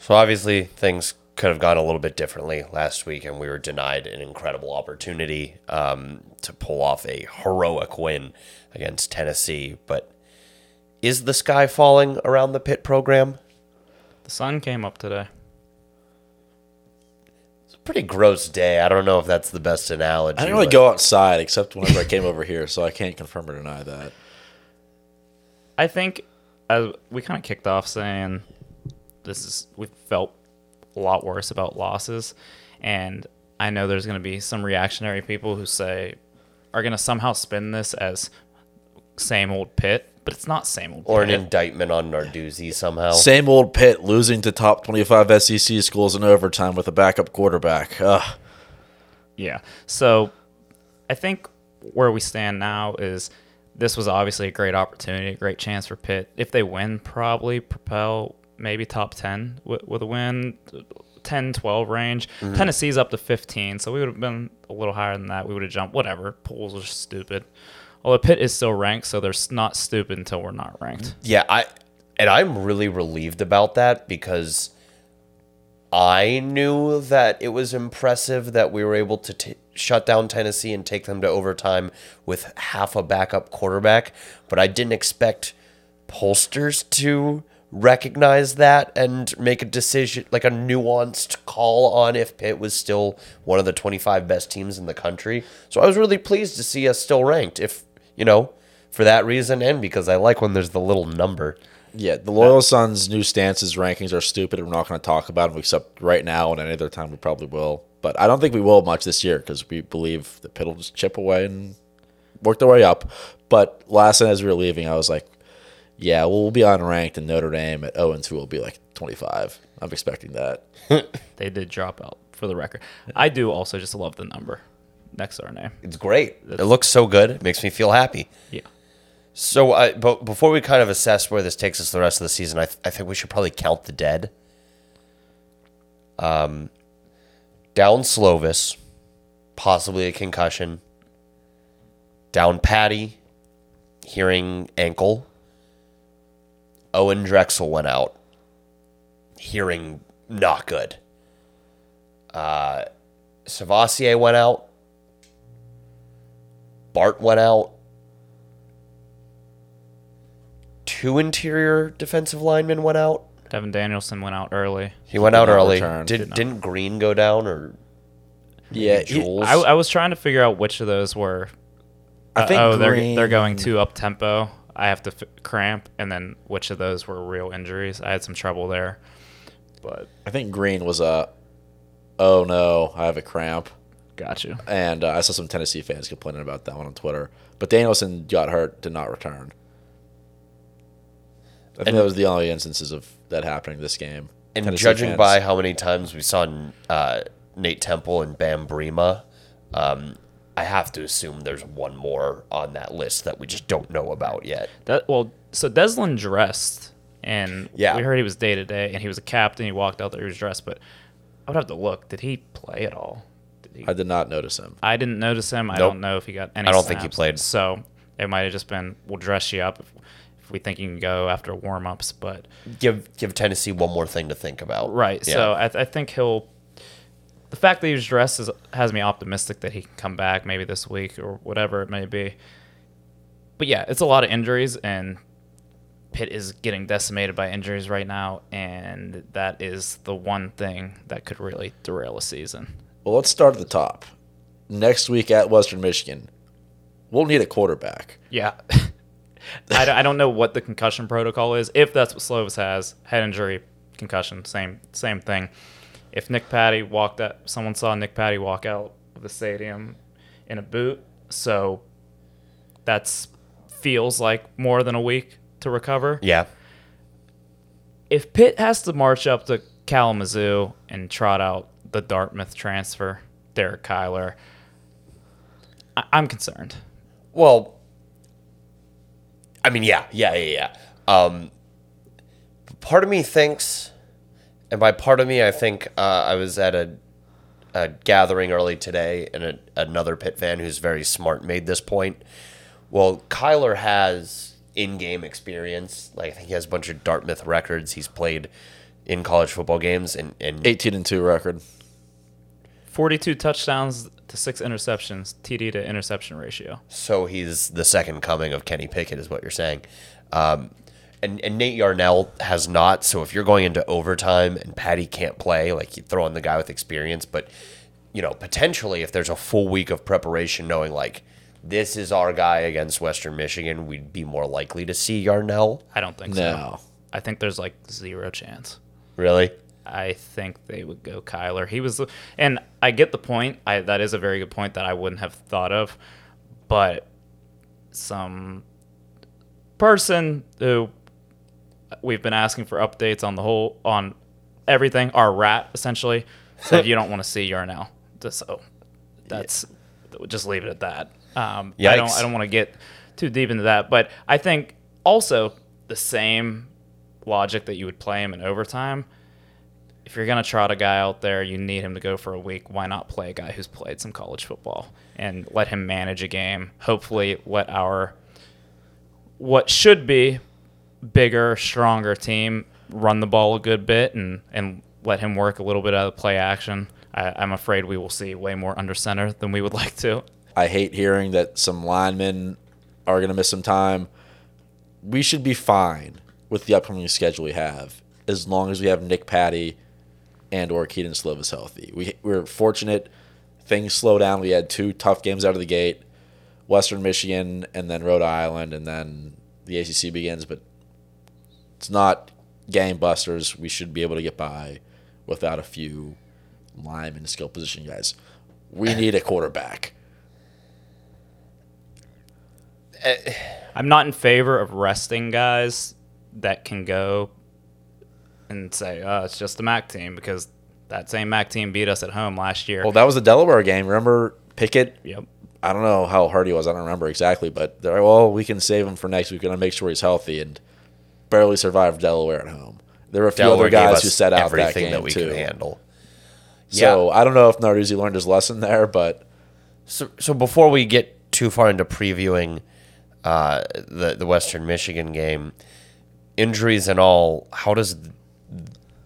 So obviously things could have gone a little bit differently last week, and we were denied an incredible opportunity um, to pull off a heroic win against Tennessee. But is the sky falling around the Pitt program? The sun came up today. It's a pretty gross day. I don't know if that's the best analogy. I didn't really but- go outside except whenever I came over here, so I can't confirm or deny that. I think as we kind of kicked off saying this is we felt a lot worse about losses, and I know there's going to be some reactionary people who say are going to somehow spin this as same old Pitt, but it's not same old. Or an indictment on Narduzzi somehow. Same old Pitt losing to top 25 SEC schools in overtime with a backup quarterback. Ugh. Yeah. So I think where we stand now is this was obviously a great opportunity, a great chance for Pitt. If they win, probably propel maybe top 10 with, with a win, 10, 12 range. Mm-hmm. Tennessee's up to 15, so we would have been a little higher than that. We would have jumped, whatever. Polls are stupid. Although Pitt is still ranked, so they're not stupid until we're not ranked. Mm-hmm. Yeah, I and I'm really relieved about that because I knew that it was impressive that we were able to t- shut down Tennessee and take them to overtime with half a backup quarterback, but I didn't expect pollsters to recognize that and make a decision like a nuanced call on if Pitt was still one of the 25 best teams in the country. So I was really pleased to see us still ranked if, you know, for that reason and because I like when there's the little number. Yeah, the Loyal Sons' new stances rankings are stupid. and We're not going to talk about them except right now and any other time we probably will. But I don't think we will much this year because we believe the Pitt will just chip away and work their way up. But last night as we were leaving, I was like, yeah, we'll be unranked in Notre Dame at 0 and 2 will be like 25. I'm expecting that. They did drop out for the record. I do also just love the number next to our name. It's great. It looks so good. It makes me feel happy. Yeah. So, I, but before we kind of assess where this takes us the rest of the season, I, th- I think we should probably count the dead. Um, down Slovis, possibly a concussion. Down Patti, hearing ankle. Owen Drexel went out, hearing not good. Uh, Savassier went out. Bart went out. Two interior defensive linemen went out. Devin Danielson went out early. He went out early. return. Did, Did not. didn't Green go down or Yeah, maybe Jules? I, I was trying to figure out which of those were. I think oh, they're they're going too up tempo. I have to f- cramp, and then which of those were real injuries? I had some trouble there, but I think Green was a, oh no, I have a cramp. got you. And uh, I saw some Tennessee fans complaining about that one on Twitter. But Danielson got hurt, did not return. I think And- that was the only instances of that happening this game. and Tennessee judging fans- by how many times we saw uh, Nate Temple and Bam Brima, um, I have to assume there's one more on that list that we just don't know about yet. That well, so Deslin dressed, and Yeah. we heard he was day to day, and he was a captain. He walked out there, he was dressed, but I would have to look. Did he play at all? Did he? I did not notice him. I didn't notice him. I Nope. don't know if he got any. I don't think he played. So it might have just been we'll dress you up if, if we think you can go after warm ups. But Give give Tennessee one more thing to think about. right, Yeah. so I, th- I think he'll. The fact that he was dressed is, has me optimistic that he can come back maybe this week or whatever it may be. But yeah, it's a lot of injuries and. Pitt is getting decimated by injuries right now, and that is the one thing that could really derail a season. Well, let's start at the top. Next week at Western Michigan, we'll need a quarterback. Yeah. I, don't- I don't know what the concussion protocol is. If that's what Slovis has, head injury, concussion, same same thing. If Nick Patti walked out, someone saw Nick Patti walk out of the stadium in a boot, so that's feels like more than a week to recover. Yeah. If Pitt has to march up to Kalamazoo and trot out the Dartmouth transfer, Derek Kyler, I- I'm concerned. Well, I mean, yeah, yeah, yeah, yeah. Um, part of me thinks, and by part of me, I think uh, I was at a, a gathering early today, and a, another Pitt fan who's very smart made this point. Well, Kyler has in-game experience. Like I think he has a bunch of Dartmouth records. He's played in college football games, and and 18 and 2 record. 42 touchdowns to six interceptions, TD to interception ratio. So he's the second coming of Kenny Pickett, is what you're saying. Um, and, and Nate Yarnell has not. So if you're going into overtime and Patti can't play, like you throw in the guy with experience, but you know potentially if there's a full week of preparation, knowing like this is our guy against Western Michigan, we'd be more likely to see Yarnell. I don't think No. so. I think there's like zero chance. Really? I think they would go Kyler. He was, the, and I get the point. I that is a very good point that I wouldn't have thought of, but some person who we've been asking for updates on the whole on everything, our rat essentially said you don't want to see Yarnell. So that's just leave it at that. Um, I don't. I don't want to get too deep into that, but I think also the same logic that you would play him in overtime. If you're gonna trot a guy out there, you need him to go for a week. Why not play a guy who's played some college football and let him manage a game? Hopefully, let our what should be bigger, stronger team run the ball a good bit and and let him work a little bit out of play action. I, I'm afraid we will see way more under center than we would like to. I hate hearing that some linemen are going to miss some time. We should be fine with the upcoming schedule we have as long as we have Nick Patti and or Kedon Slovis healthy. We we're fortunate things slow down. We had two tough games out of the gate. Western Michigan and then Rhode Island and then the ACC begins, but it's not game busters. We should be able to get by without a few lineman skill position guys. We need a quarterback. I'm not in favor of resting guys that can go and say, "Oh, it's just the MAC team," because that same MAC team beat us at home last year. Well, that was the Delaware game. Remember Pickett? yep. I don't know how hard he was. I don't remember exactly, but they're like, well, we can save him for next week. We're to make sure he's healthy and barely survived Delaware at home. There were a few Delaware other guys who set out that game that we too. could handle. So I don't know if Narduzzi learned his lesson there, but So, so before we get too far into previewing uh, the the Western Michigan game, injuries and all, how does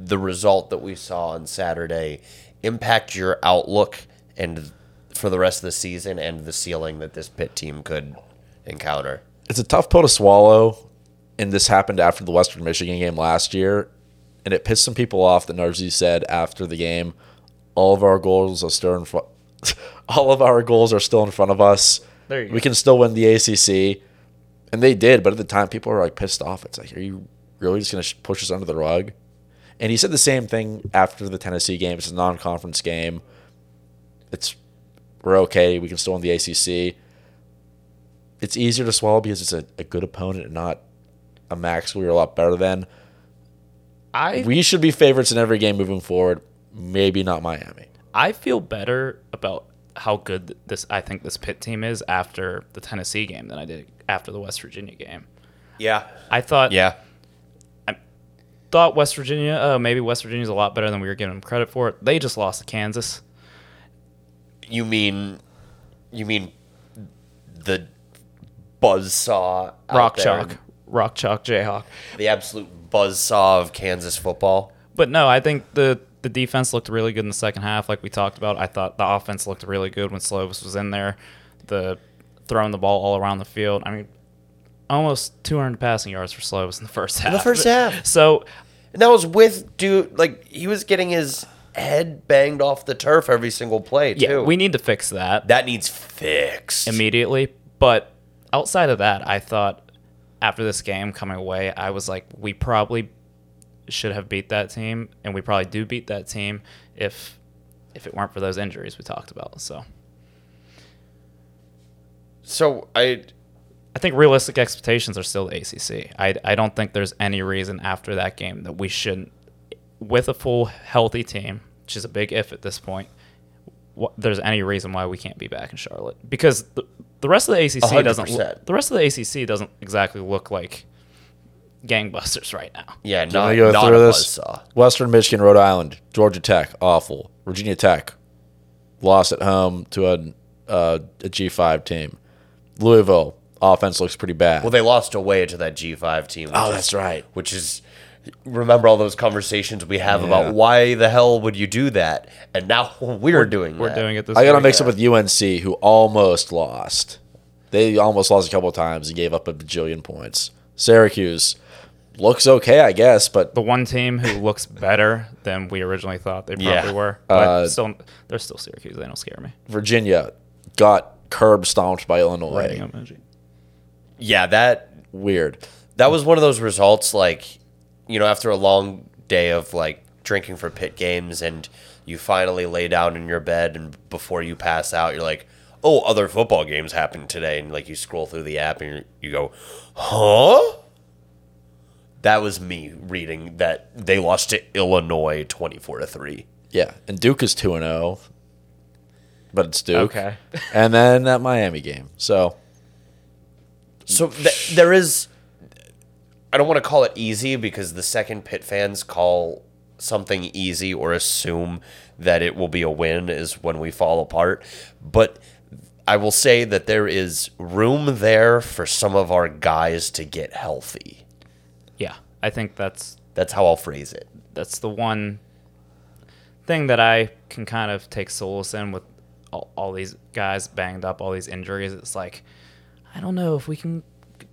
the result that we saw on Saturday impact your outlook and for the rest of the season and the ceiling that this Pitt team could encounter? it's a tough pill to swallow. And this happened after the Western Michigan game last year, and it pissed some people off that Narduzzi said after the game, all of our goals are still in front. all of our goals are still in front of us. There you we go. can still win the ACC, and they did. But at the time, people were like pissed off. It's like, are you really just going to push us under the rug? And he said the same thing after the Tennessee game. It's a non-conference game. It's we're okay. We can still win the ACC. It's easier to swallow because it's a, a good opponent and not a MAC we're a lot better than. I We should be favorites in every game moving forward. Maybe not Miami. I feel better about how good this I think this Pitt team is after the Tennessee game than I did after the West Virginia game. Yeah. I thought Yeah. I thought West Virginia, oh maybe West Virginia's a lot better than we were giving them credit for. They just lost to Kansas. You mean, you mean the buzzsaw, out Rock chalk. Rock chalk Jayhawk. the absolute buzzsaw of Kansas football. But no, I think the the defense looked really good in the second half, like we talked about. I thought the offense looked really good when Slovis was in there. The throwing the ball all around the field. I mean, almost 200 passing yards for Slovis in the first half. the first half. So And that was with dude like he was getting his head banged off the turf every single play too. yeah, we need to fix that that needs fixed. immediately. But outside of that, I thought after this game coming away, I was like, we probably should have beat that team, and we probably do beat that team if if it weren't for those injuries we talked about. So. so I I think realistic expectations are still the ACC. I, I don't think there's any reason after that game that we shouldn't, with a full healthy team, which is a big if at this point, what, there's any reason why we can't be back in Charlotte because the, the rest of the ACC hundred doesn't the rest of the ACC doesn't exactly look like gangbusters right now. yeah, Let not, me go not through a this. buzzsaw. Western Michigan, Rhode Island, Georgia Tech, awful. Virginia Tech, lost at home to a, uh, a G5 team. Louisville, offense looks pretty bad. Well, they lost away to that G5 team. Oh, is- that's right. Which is remember all those conversations we have Yeah. about why the hell would you do that? And now we're, doing We're that. doing it this I got to week. mix up with UNC, who almost lost. They almost lost a couple of times and gave up a bajillion points. Syracuse looks okay, I guess, but the one team who looks better than we originally thought they probably Yeah. were. But Uh, still, they're still Syracuse. They don't scare me. Virginia got curb stomped by Illinois. Writing. Yeah, that Weird. that was one of those results like you know after a long day of like drinking for Pitt games and you finally lay down in your bed and before you pass out you're like oh other football games happened today and like you scroll through the app and you go huh that was me reading that they lost to illinois 24 to 3 Yeah, and Duke is 2 and 0. but it's Duke. Okay. And then that Miami game. So So th- there is. I don't want to call it easy because the second Pitt fans call something easy or assume that it will be a win is when we fall apart. But I will say that there is room there for some of our guys to get healthy. Yeah, I think that's That's how I'll phrase it. that's the one thing that I can kind of take solace in with all, all these guys banged up, all these injuries. It's like I don't know if we can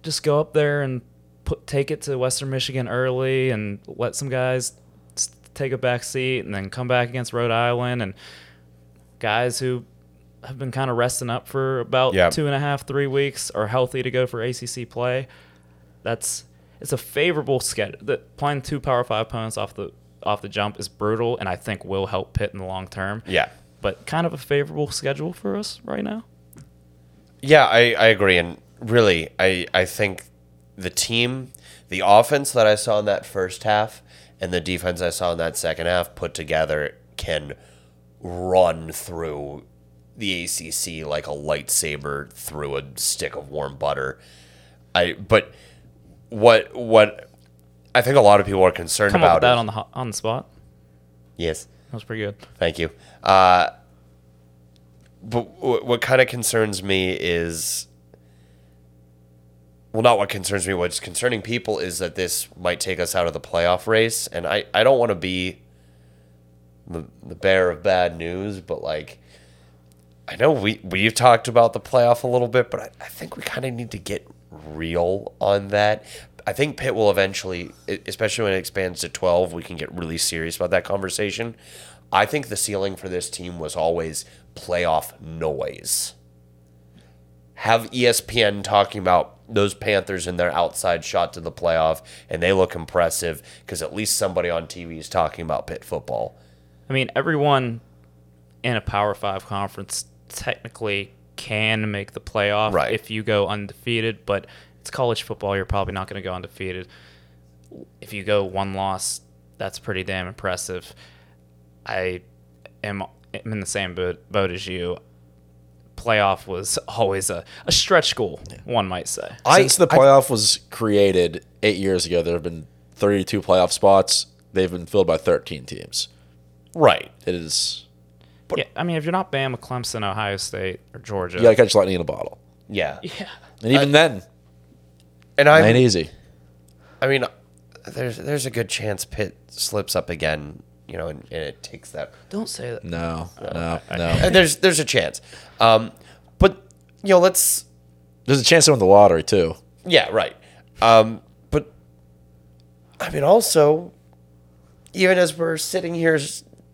just go up there and put take it to Western Michigan early and let some guys take a back seat and then come back against Rhode Island and guys who have been kind of resting up for about Yeah. two and a half, three weeks are healthy to go for ACC play. That's it's a favorable schedule. That playing two Power Five opponents off the off the jump is brutal, and I think will help Pitt in the long term. Yeah. But kind of a favorable schedule for us right now. Yeah, I, I agree. And really, I, I think the team, the offense that I saw in that first half and the defense I saw in that second half put together can run through the ACC like a lightsaber through a stick of warm butter. I but what what I think a lot of people are concerned Come up about with that is- on the on the spot. yes. That was pretty good. Thank you. Uh, but w- what kind of concerns me is, well, not what concerns me. What's concerning people is that this might take us out of the playoff race, and I, I don't want to be the the bearer of bad news, but like, I know we we've talked about the playoff a little bit, but I, I think we kind of need to get real on that. I think Pitt will eventually, especially when it expands to 12, we can get really serious about that conversation. I think the ceiling for this team was always playoff noise. Have ESPN talking about those Panthers and their outside shot to the playoff, and they look impressive because at least somebody on TV is talking about Pitt football. I mean, everyone in a Power Five conference technically can make the playoff Right. if you go undefeated, but it's college football. You're probably not going to go undefeated. If you go one loss, that's pretty damn impressive. I am am in the same boat, boat as you. Playoff was always a, a stretch goal, one might say. since the playoff was created eight years ago, there have been 32 playoff spots. They've been filled by 13 teams. Right. It is yeah, I mean, if you're not Bama, Clemson, Ohio State, or Georgia, you got to catch lightning in a bottle, Yeah. yeah, and even then, And it ain't easy. I mean, there's there's a good chance Pitt slips up again, you know, and, and it takes that don't say that. No, no, no. And there's there's a chance. Um, but you know, let's There's a chance to win the lottery too. yeah, right. Um, but I mean, also, even as we're sitting here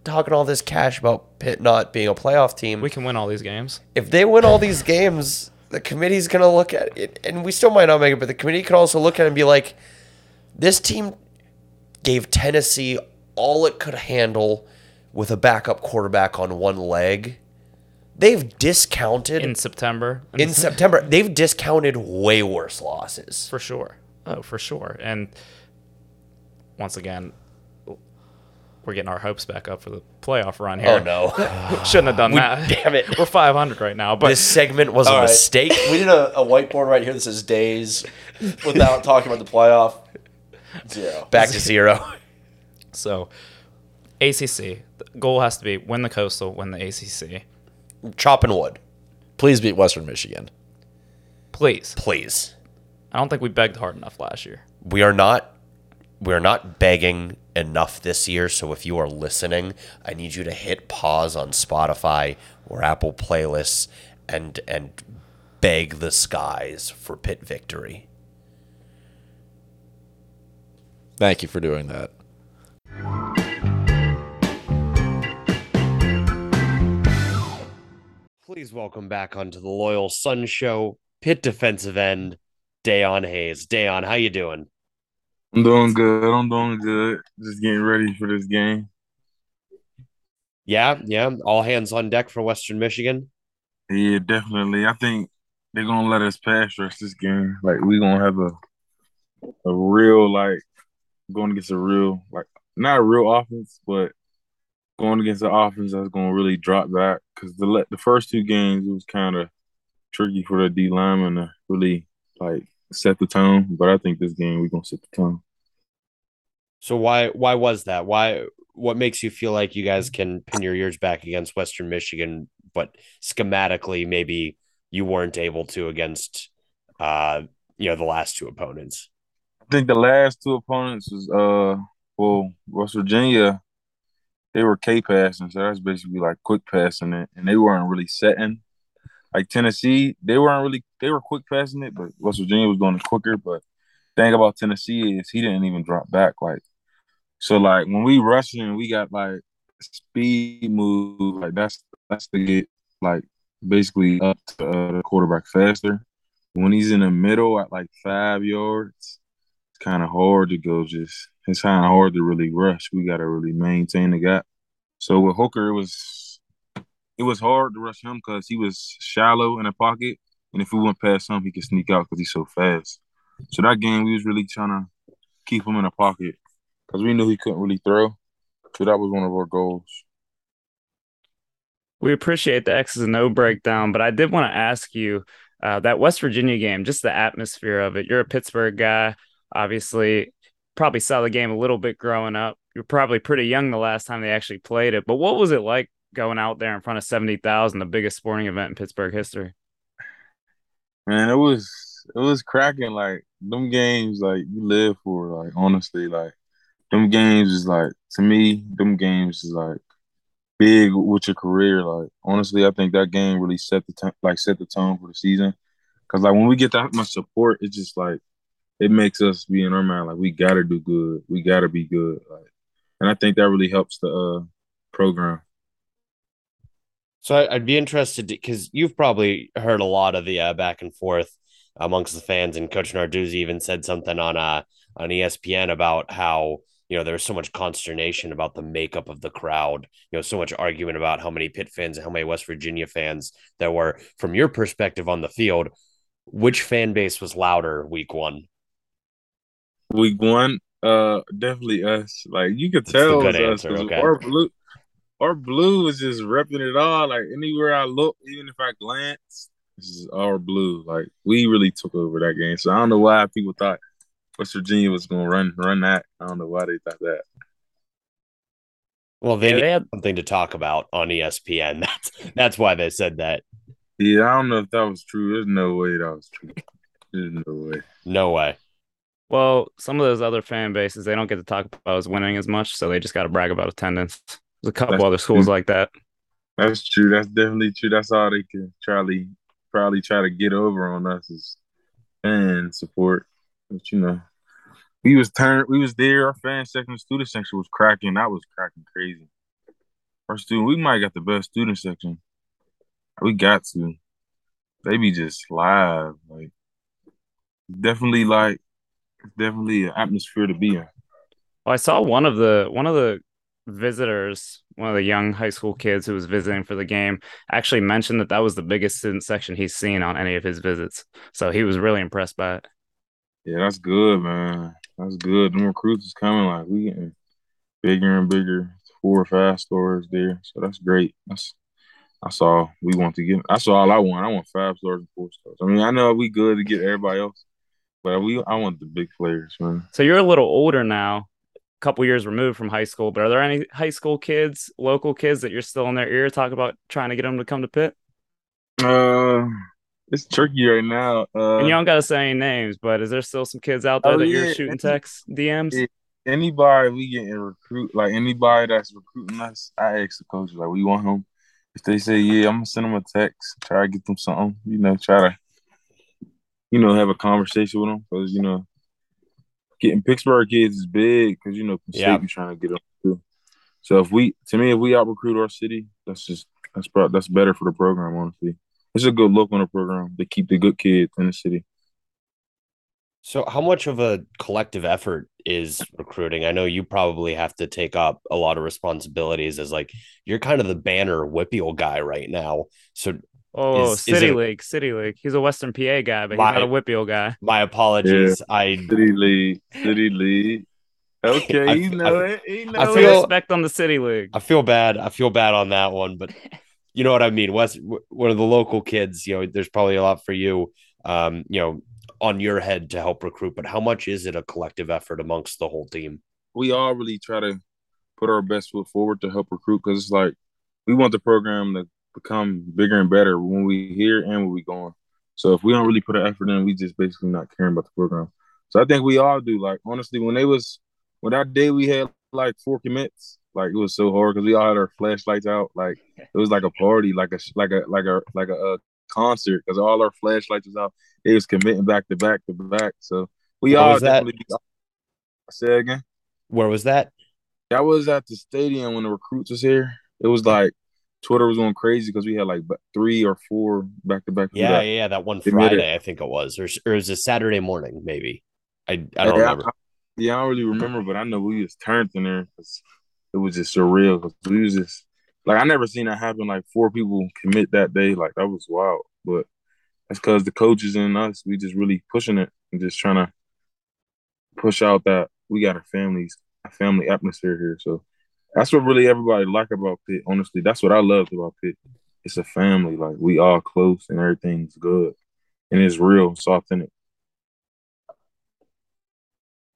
talking all this cash about Pitt not being a playoff team, We can win all these games. if they win all these games, the committee's gonna look at it, and we still might not make it, but the committee could also look at it and be like, this team gave Tennessee all it could handle with a backup quarterback on one leg. They've discounted in September. in, September. September. They've discounted way worse losses. for sure. Oh, for sure. And once again, we're getting our hopes back up for the playoff run here. Oh no, Shouldn't have done that. damn it. We're 500 right now, but this segment was a All right. mistake. We need a, a whiteboard right here that says days without talking about the playoff. Zero. Back to zero. so ACC. The goal has to be win the Coastal, win the ACC. Chopping wood, Please beat Western Michigan. Please. please. I don't think we begged hard enough last year. we are not we are not begging enough this year so if you are listening i need you to hit pause on spotify or apple playlists and and beg the skies for Pitt victory Thank you for doing that. Please welcome back onto the Loyal Sons Show Pitt defensive end dayon hayes dayon how you doing I'm doing good. I'm doing good. Just getting ready for this game. yeah yeah all hands on deck for western michigan Yeah, definitely. I think they're gonna let us pass rush this game. Like we're gonna have a a real like going against a real like not a real offense, but going against the offense that's going to really drop back because the the first two games it was kind of tricky for the D lineman to really like set the tone. But I think this game we're gonna set the tone. So why why was that? Why what makes you feel like you guys can pin your ears back against Western Michigan, but schematically maybe you weren't able to against uh you know the last two opponents? I think the last two opponents was uh well West Virginia. They were K passing, so that's basically like quick passing it, and they weren't really setting. Like Tennessee, they weren't really they were quick passing it, but West Virginia was doing it quicker. But thing about Tennessee is he didn't even drop back. Like so, like when we rushing, we got like speed move. Like that's that's to get like basically up to uh, the quarterback faster. When he's in the middle at like five yards, kind of hard to go. Just it's kind of hard to really rush. We got to really maintain the gap. So with Hooker, it was it was hard to rush him because he was shallow in the pocket, and if we went past him, he could sneak out because he's so fast. So that game, we was really trying to keep him in the pocket because we knew he couldn't really throw. So that was one of our goals. We appreciate the X's and O breakdown, but I did want to ask you uh, that West Virginia game, just the atmosphere of it. You're a Pittsburgh guy, obviously, probably saw the game a little bit growing up. You're probably pretty young the last time they actually played it, but what was it like going out there in front of 70,000, the biggest sporting event in Pittsburgh history? Man, it was it was cracking. Like them games, like you live for. Like honestly, like them games is like to me, them games is like big with your career. Like honestly, I think that game really set the t- like set the tone for the season. Cause like when we get that much support, it's just like it makes us be in our mind like we gotta do good, we gotta be good. Like, and I think that really helps the uh, program. So I, would be interested because you've probably heard a lot of the uh, back and forth amongst the fans, and Coach Narduzzi even said something on uh on ESPN about how you know there was so much consternation about the makeup of the crowd. You know, so much argument about how many Pitt fans and how many West Virginia fans there were. From your perspective on the field, which fan base was louder week one? Week one, uh, definitely us. Like you could tell, good answer. Us, okay. Our blue, our blue was just repping it all. Like anywhere I look, even if I glance, this is our blue. Like we really took over that game. So I don't know why people thought West Virginia was going to run run that. I don't know why they thought that. Well, they, yeah, they had something to talk about on ESPN. That's that's why they said that. Yeah, I don't know if that was true. There's no way that was true. There's no way. No way. Well, some of those other fan bases they don't get to talk about us winning as much, so they just got to brag about attendance. There's a couple that's other schools true. like that. That's true. That's definitely true. That's all they can probably probably try to get over on us is fan support. But you know, we was turned. We was there. Our fan section, student section was cracking. That was cracking crazy. Our student, we might got the best student section. We got to. They be just live, like definitely like definitely an atmosphere to be in. Well, I saw one of the one of the visitors, one of the young high school kids who was visiting for the game, actually mentioned that that was the biggest student section he's seen on any of his visits. So he was really impressed by it. Yeah, that's good, man. That's good. The recruits is coming. Like we getting bigger and bigger. Four or five stores there, so that's great. That's that's all we want to get. That's all I want. I want five stars and four stars. I mean, I know we good to get everybody else, but we I want the big players, man. So you're a little older now, a couple years removed from high school. But are there any high school kids, local kids that you're still in their ear talk about trying to get them to come to Pitt? Uh, it's tricky right now. Uh, and you don't got to say any names, but is there still some kids out there oh, that yeah. you're shooting texts, DMs? Yeah. Anybody we getting recruit, like anybody that's recruiting us, I ask the coach, like, we want him. If they say yeah, I'm gonna send them a text, try to get them something, you know, try to, you know, have a conversation with them because you know, getting Pittsburgh kids is big because you know, yeah, be trying to get them too. So if we, to me, if we out recruit our city, that's just that's probably that's better for the program, honestly it's a good look on the program to keep the good kids in the city. So, how much of a collective effort is recruiting? I know you probably have to take up a lot of responsibilities as like you're kind of the banner WPIAL guy right now. So, oh, is, City is it, League, City League. He's a Western PA guy, but my, he's not a WPIAL guy. My apologies. Yeah. I City League, City League. Okay, I- you I- know it. You know I I it. feel- respect on the city league. I feel bad. I feel bad on that one, but you know what I mean. West, one of the local kids. You know, there's probably a lot for you. Um, you know, on your head to help recruit. But how much is it a collective effort amongst the whole team? we all really try to put our best foot forward to help recruit because it's like we want the program to become bigger and better when we here and when we going. So if we don't really put an effort in, we just basically not caring about the program. So I think we all do. Like honestly, when they was when that day we had like four commits, like it was so hard because we all had our flashlights out. Like it was like a party, like a like a like a like a, uh concert because all our flashlights was out. They was committing back to back to back. So we all that? definitely. Say again. Where was that? I was at the stadium when the recruits was here. It was like Twitter was going crazy because we had like three or four back to back. Yeah, yeah, yeah, that one. Friday, I think it was, or, or it was a Saturday morning, maybe. I I don't yeah, remember. I, yeah, I don't really remember, but I know we was turned in there because it was just surreal. Cause we was just like I never seen that happen. Like four people commit that day. Like that was wild. But that's because the coaches and us, we just really pushing it and just trying to push out that we got a families, a family atmosphere here. So that's what really everybody like about Pitt. Honestly, that's what I loved about Pitt. It's a family. Like we all close and everything's good, and it's real. It's authentic.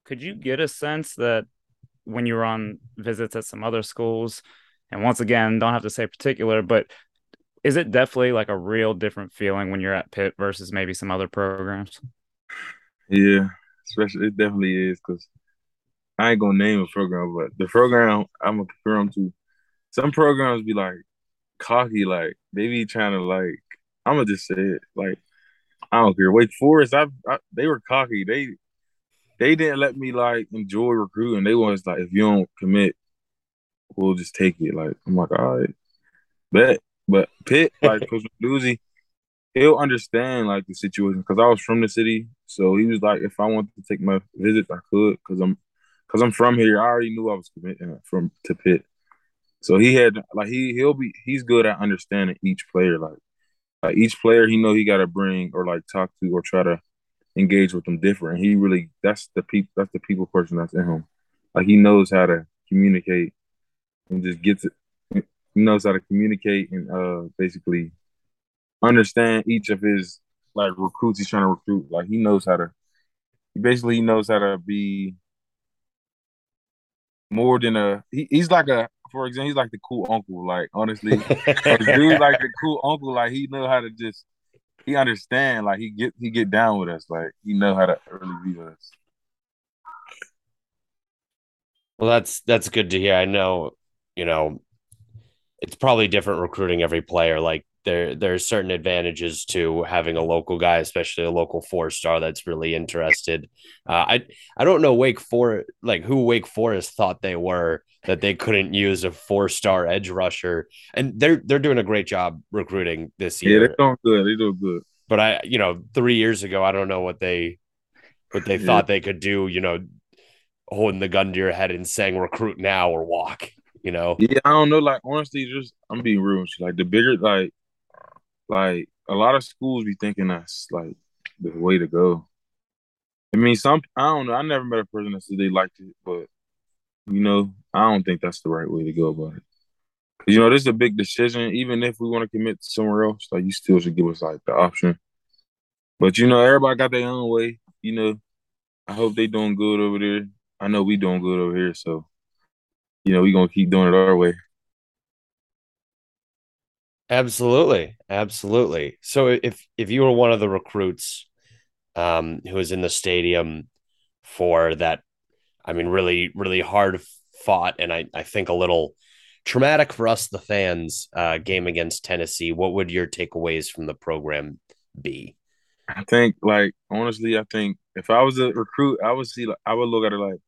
Could you get a sense that when you were on visits at some other schools, and once again, don't have to say particular, but is it definitely like a real different feeling when you're at Pitt versus maybe some other programs? Yeah, especially it definitely is because I ain't gonna name a program, but the program I'm gonna compare them to. Some programs be like cocky, like they be trying to like. I'm gonna just say it, like I don't care. Wake Forest, I, I they were cocky. They they didn't let me like enjoy recruiting. They was like, if you don't commit, we'll just take it. Like I'm like, all right, bet. But Pitt, like Coach Doozy, he'll understand like the situation because I was from the city, so he was like, if I wanted to take my visits, I could because I'm because I'm from here. I already knew I was committing from to Pitt, so he had like he he'll be he's good at understanding each player. Like like each player, he know he got to bring or like talk to or try to engage with them different. He really that's the people that's the people person that's in him. Like he knows how to communicate and just gets it. He knows how to communicate and uh basically understand each of his like recruits he's trying to recruit. Like he knows how to he basically he knows how to be more than a he, he's like a for example, he's like the cool uncle. Like honestly, like, dude like the cool uncle. Like he know how to just he understand. Like he get he get down with us. Like he know how to really be with us. Well, that's that's good to hear. I know, you know, it's probably different recruiting every player. Like there there's certain advantages to having a local guy, especially a local four star that's really interested. Uh, I I don't know Wake Forest like who Wake Forest thought they were that they couldn't use a four star edge rusher, and they're they're doing a great job recruiting this Yeah, year. they're doing good. They do good. but I you know three years ago I don't know what they what they Yeah. thought they could do. You know, holding the gun to your head and saying recruit now or walk. You know. Yeah, I don't know. Like honestly, just I'm being real with you. Like the bigger, like, like a lot of schools be thinking that's like the way to go. I mean, some I don't know. I never met a person that said they liked it, but you know, I don't think that's the right way to go about it. 'Cause, you know, this is a big decision. Even if we want to commit somewhere else, like you still should give us like the option. But you know, everybody got their own way. You know, I hope they doing good over there. I know we doing good over here, so you know, we gonna keep doing it our way. Absolutely, absolutely. So if if you were one of the recruits um who was in the stadium for that I mean really really hard fought and I I think a little traumatic for us the fans uh game against Tennessee, what would your takeaways from the program be? I think, like, honestly, I think if I was a recruit, I would see, like, I would look at it like,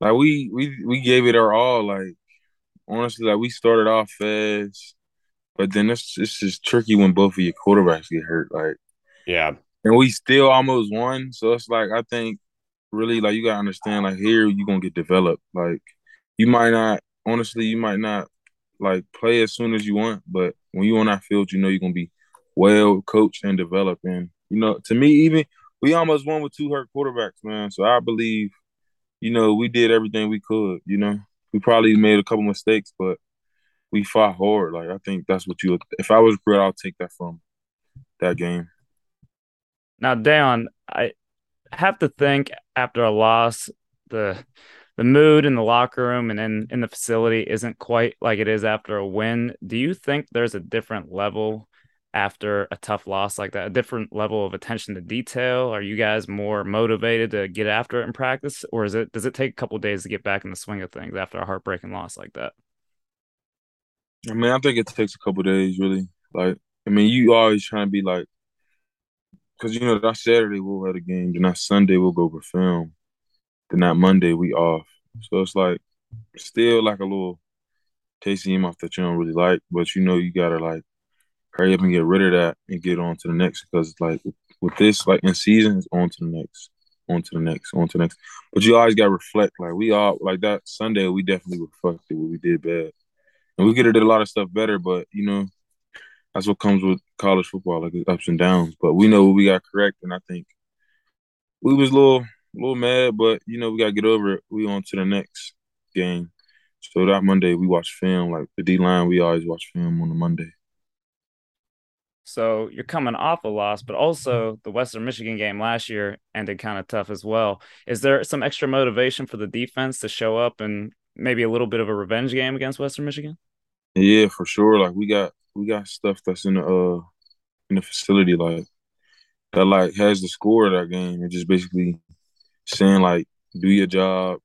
like we we we gave it our all. Like, honestly, like we started off fast, but then it's it's just tricky when both of your quarterbacks get hurt. Like, Yeah. and we still almost won. So it's like I think really like you gotta understand like here you're gonna get developed. Like you might not honestly you might not like play as soon as you want, but when you on that field, you know you're gonna be well coached and developed. And you know, to me, even we almost won with two hurt quarterbacks, man. So I believe, you know, we did everything we could. You know, we probably made a couple mistakes, but we fought hard. Like I think that's what you. If I was real, I'll take that from that game. Now, Dayon, I have to think after a loss, the the mood in the locker room and in, in the facility isn't quite like it is after a win. Do you think there's a different level after a tough loss like that, a different level of attention to detail? Are you guys more motivated to get after it in practice, or is it does it take a couple days to get back in the swing of things after a heartbreaking loss like that? I mean, I think it takes a couple days, really. Like, I mean, you always trying to be like, because you know that Saturday we'll have a game, then that Sunday we'll go for film, then that Monday we off. So it's like still like a little tasting your mouth that you don't really like, but you know you gotta like hurry up and get rid of that and get on to the next because like with this like in season it's on to the next, on to the next, on to the next. But you always gotta reflect. Like we all like that Sunday we definitely reflected what we did bad, and we could have did a lot of stuff better. But you know that's what comes with college football, like ups and downs. But we know what we got correct, and I think we was a little, a little mad, but you know we got to get over it. We on to the next game. So that Monday we watch film. Like the D line, we always watch film on the Monday. So you're coming off a loss, but also the Western Michigan game last year ended kind of tough as well. Is there some extra motivation for the defense to show up and maybe a little bit of a revenge game against Western Michigan? Yeah, for sure. Like we got we got stuff that's in the uh in the facility like that like has the score of that game and just basically saying like do your job,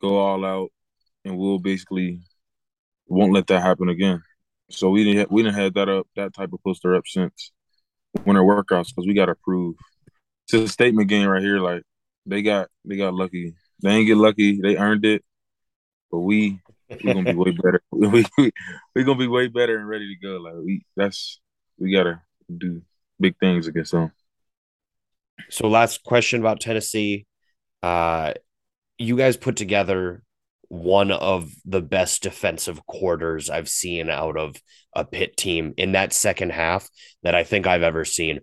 go all out, and we'll basically won't let that happen again. So we didn't we didn't have that up that type of poster up since winter workouts because we got to prove. It's a statement game right here. Like they got they got lucky. They ain't get lucky. They earned it. But we we're gonna be way better. we we're gonna be way better and ready to go. Like we that's we gotta do big things against them. So last question about Tennessee. Uh you guys put together one of the best defensive quarters I've seen out of a Pitt team in that second half that I think I've ever seen.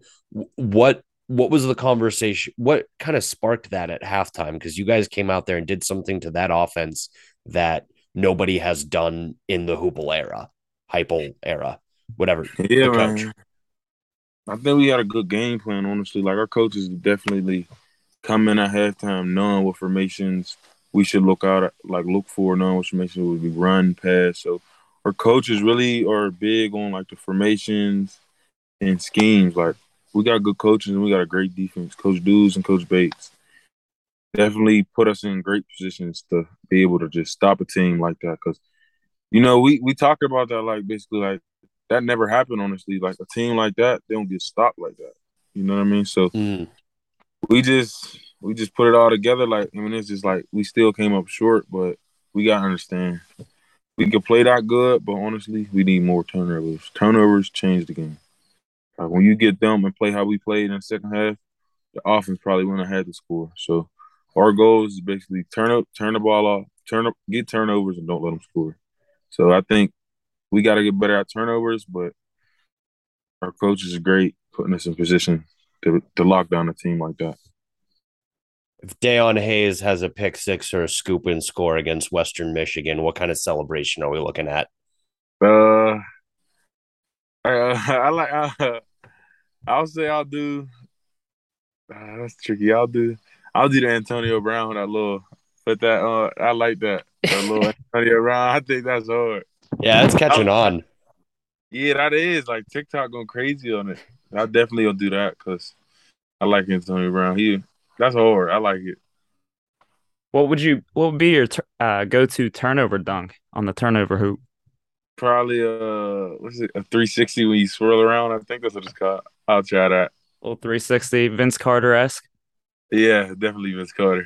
What what was the conversation? What kind of sparked that at halftime? Because you guys came out there and did something to that offense that nobody has done in the Hoople era, Heupel era, whatever. Yeah, man. I think we had a good game plan, honestly. Like our coaches definitely come in at halftime knowing what formations we should look out at, like look for, knowing what formations would be run, pass. So our coaches really are big on like the formations and schemes. Like we got good coaches and we got a great defense. Coach Dudes and Coach Bates definitely put us in great positions to be able to just stop a team like that. Because you know we we talked about that like basically like that never happened. Honestly, like a team like that, they don't get stopped like that. You know what I mean? So Mm. we just we just put it all together. Like I mean, it's just like we still came up short, but we gotta understand we can play that good, but honestly, we need more turnovers. Turnovers change the game. Like when you get them and play how we played in the second half, the offense probably wouldn't have had to score. So our goal is basically turn up, turn the ball off, turn up, get turnovers, and don't let them score. So I think we got to get better at turnovers, but our coach is great putting us in position to to lock down a team like that. If Dayon Hayes has a pick six or a scoop and score against Western Michigan, what kind of celebration are we looking at? Uh, uh I like. Uh, I'll say I'll do. Uh, that's tricky. I'll do. I'll do the Antonio Brown. That little. Put that. Uh, I like that. That little Antonio Brown. I think that's hard. Yeah, it's catching on. Yeah, that is like TikTok going crazy on it. I definitely will do that because I like Antonio Brown. He that's hard. I like it. What would you? What would be your uh, go-to turnover dunk on the turnover hoop? Probably uh, what's it? A 360 when you swirl around. I think that's what it's called. I'll try that. little 360 Vince Carter esque. Yeah, definitely Vince Carter.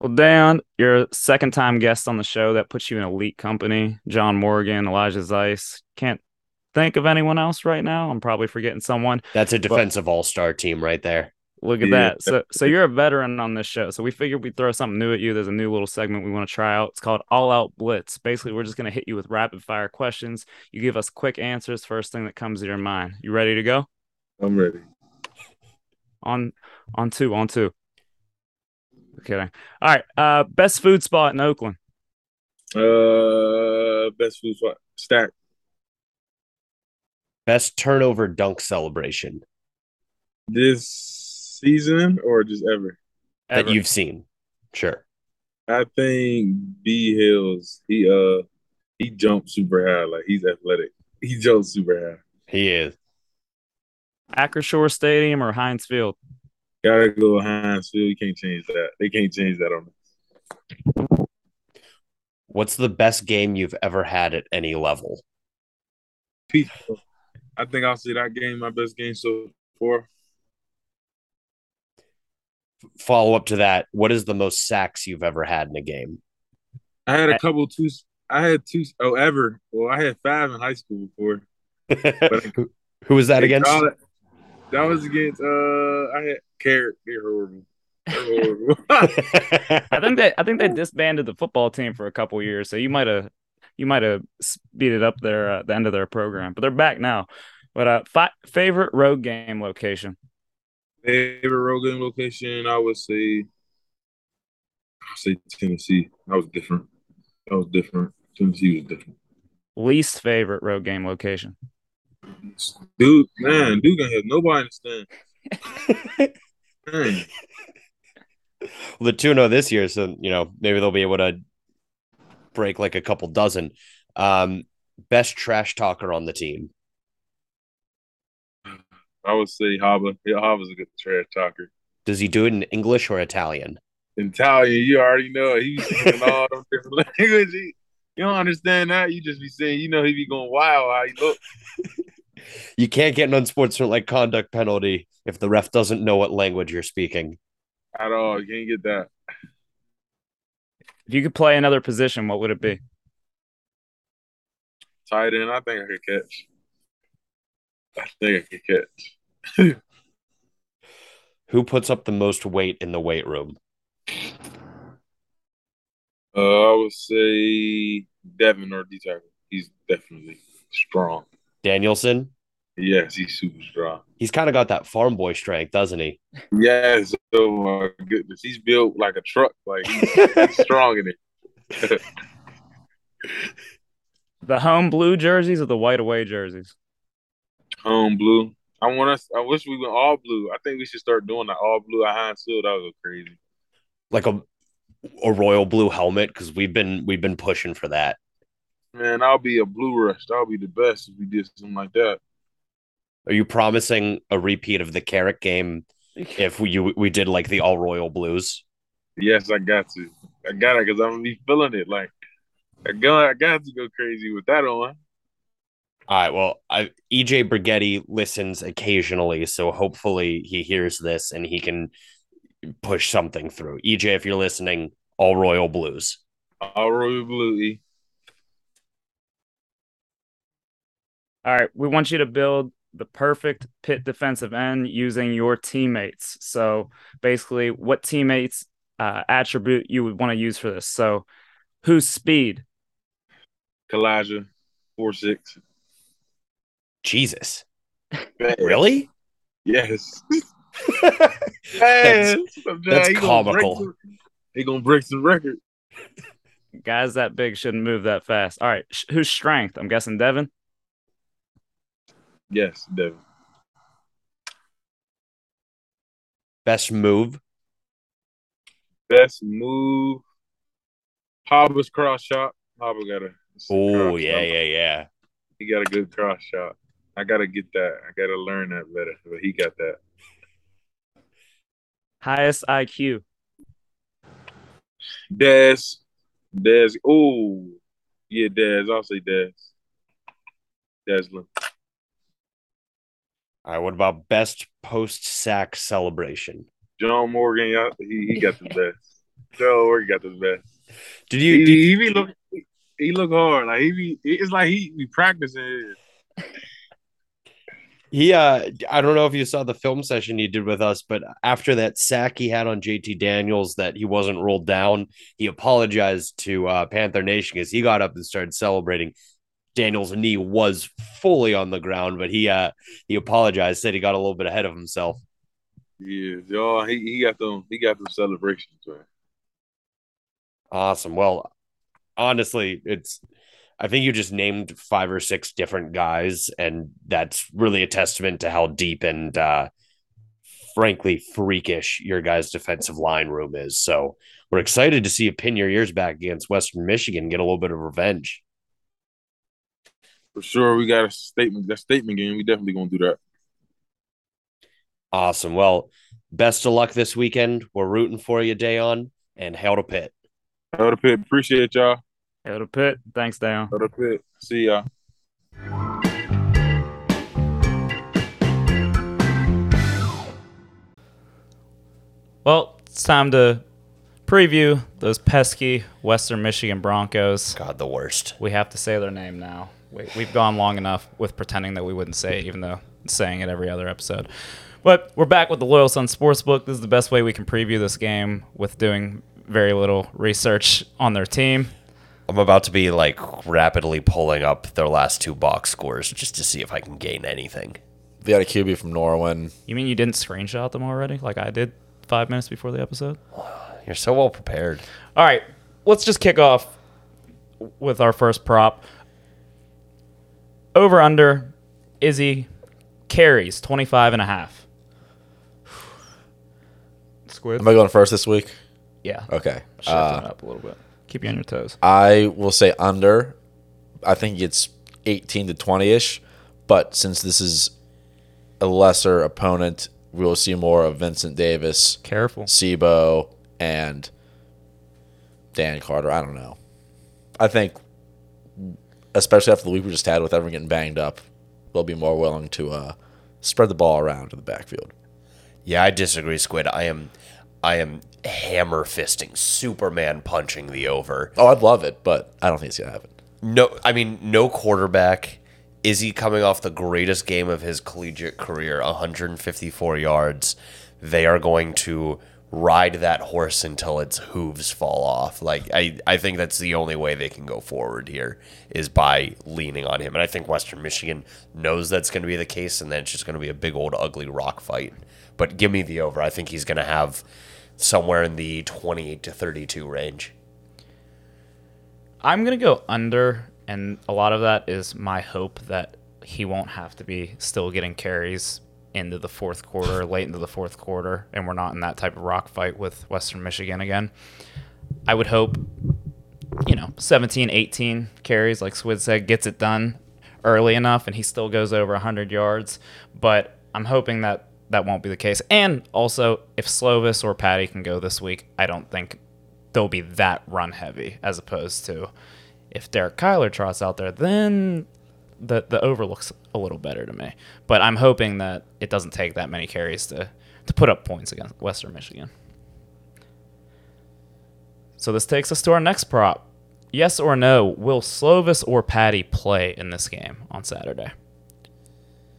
Well, Dan, you're a second time guest on the show. That puts you in elite company. John Morgan, Elijah Zeise. Can't think of anyone else right now. I'm probably forgetting someone. That's a defensive all star team right there. Look at Yeah. that. So so you're a veteran on this show. So we figured we'd throw something new at you. There's a new little segment we want to try out. It's called All Out Blitz. Basically, we're just gonna hit you with rapid fire questions. You give us quick answers, first thing that comes to your mind. You ready to go? I'm ready. On on two, on two. Kidding. All right. Uh best food spot in Oakland. Uh, best food spot. Stack. Best turnover dunk celebration This season or just ever? that Ever. you've seen. Sure. I think B Hills. He uh he jumped super high. Like he's athletic. He jumped super high. He is. Acrisure Stadium or Heinz Field? Gotta go with Heinz Field. You can't change that. They can't change that on us. What's the best game you've ever had at any level? Pete, I think I'll say that game my best game so far. Follow up to that. What is the most sacks you've ever had in a game? I had a eh. couple two. I had two oh ever. Well, I had five in high school before. who, who was that against? college- That was against uh I had Carrick. They're horrible. They're horrible. I think they I think they disbanded the football team for a couple years, so you might have you might have speeded up their uh, the end of their program, but they're back now. But uh, fi- favorite road game location? Favorite road game location, I would say I say Tennessee. That was different. That was different. Tennessee was different. Least favorite road game location? Dude, man, Duke gonna have nobody understand. Man, the 2 0 this year, so you know, maybe they'll be able to break like a couple dozen. Um, best trash talker on the team. I would say Haba. Yeah, Haba's a good trash talker. Does he do it in English or Italian? Italian, you already know it. He's speaking all them different languages. You don't understand that. You just be saying, you know, he be going wild how he look. You can't get an unsportsmanlike conduct penalty if the ref doesn't know what language you're speaking. At all. You can't get that. If you could play another position, what would it be? Tight end, I think I could catch. I think I could catch. Who puts up the most weight in the weight room? Uh, I would say Devin or D. He's definitely strong. Danielson? Yes, he's super strong. He's kind of got that farm boy strength, doesn't he? Yes, oh my goodness, he's built like a truck. Like he's, he's strong in it. The home blue jerseys or the white away jerseys? Home blue. I want us. I wish we went all blue. I think we should start doing that all blue at Heinz Field. That would go crazy. Like a a royal blue helmet because we've been we've been pushing for that. Man, I'll be a blue rush. I'll be the best if we did something like that. Are you promising a repeat of the Carrick game if we you, we did like the all royal blues? Yes, I got to. I got it because I'm gonna be feeling it. Like I got, I got to go crazy with that on. All right. Well, I, EJ Borghetti listens occasionally, so hopefully he hears this and he can push something through. EJ, if you're listening, all royal blues. All royal blue. All right, we want you to build the perfect Pitt defensive end using your teammates. So basically, what teammates uh, attribute you would want to use for this? So, who's speed? Calijah, four six. Jesus, Man, really? Yes. That's- Man, that's he gonna comical. some- He gonna break some record. Guys that big shouldn't move that fast. All right, sh- who's strength? I'm guessing Devin. Yes, Devin. Best move. Best move. Haba's cross shot. Hobba got a. Oh yeah, shot. yeah, yeah. He got a good cross shot. I gotta get that. I gotta learn that better. But he got that. Highest IQ. Dez. Dez. Oh, yeah, Dez. I'll say Dez. Deslin. All right. What about best post sack celebration? John Morgan. yeah, He he got the best. John Morgan got the best. Did He, you? Did, he be look. He look hard. Like he be. It's like he be practicing. He uh I don't know if you saw the film session he did with us, but after that sack he had on JT Daniels that he wasn't rolled down, he apologized to uh Panther Nation because he got up and started celebrating. Daniels' knee was fully on the ground, but he uh he apologized, said he got a little bit ahead of himself. Yeah. Y'all, he, he got them. He got them celebrations, man. Awesome. Well, honestly, it's I think you just named five or six different guys, and that's really a testament to how deep and uh, frankly freakish your guys' defensive line room is. So we're excited to see you pin your ears back against Western Michigan, get a little bit of revenge. For sure, we got a statement. That statement game. We definitely gonna do that. Awesome. Well, best of luck this weekend. We're rooting for you, Dayon, and hail to Pitt. Hail to Pitt. Appreciate y'all. Hail to Pitt. Thanks, Dale. Hail to Pitt. See y'all. Well, it's time to preview those pesky Western Michigan Broncos. God, the worst. We have to say their name now. We, we've gone long enough with pretending that we wouldn't say it, even though saying it every other episode. But we're back with the Loyal Sons Sportsbook. This is the best way we can preview this game with doing very little research on their team. I'm about to be like rapidly pulling up their last two box scores just to see if I can gain anything. They had a QB from Norwin. You mean you didn't screenshot them already, like I did five minutes before the episode? You're so well prepared. All right, let's just kick off with our first prop. Over under Izzy carries 25 and a half. Squid? Am I going first this week? Yeah. Okay. Shifting Uh, up a little bit. Keep you on your toes. I will say under. I think it's 18 to 20 ish. But since this is a lesser opponent, we will see more of Vincent Davis, Careful. C'Bo, and Dan Carter. I don't know. I think, especially after the week we just had with everyone getting banged up, they'll be more willing to uh, spread the ball around in the backfield. Yeah, I disagree, Squid. I am I am hammer fisting, Superman punching the over. Oh, I'd love it, but I don't think it's going to happen. No, I mean, no quarterback. Is he coming off the greatest game of his collegiate career, 154 yards? They are going to ride that horse until its hooves fall off. Like I, I think that's the only way they can go forward here is by leaning on him. And I think Western Michigan knows that's going to be the case, and then it's just going to be a big old ugly rock fight. But give me the over. I think he's going to have somewhere in the 28 to 32 range. I'm going to go under, and a lot of that is my hope that he won't have to be still getting carries into the fourth quarter, late into the fourth quarter, and we're not in that type of rock fight with Western Michigan again. I would hope, you know, 17, 18 carries, like Squid said, gets it done early enough, and he still goes over 100 yards. But I'm hoping that that won't be the case. And also, if Slovis or Patti can go this week, I don't think they'll be that run heavy as opposed to if Derek Kyler trots out there, then the the over looks a little better to me. But I'm hoping that it doesn't take that many carries to to put up points against Western Michigan. So this takes us to our next prop. Yes or no, will Slovis or Patti play in this game on Saturday?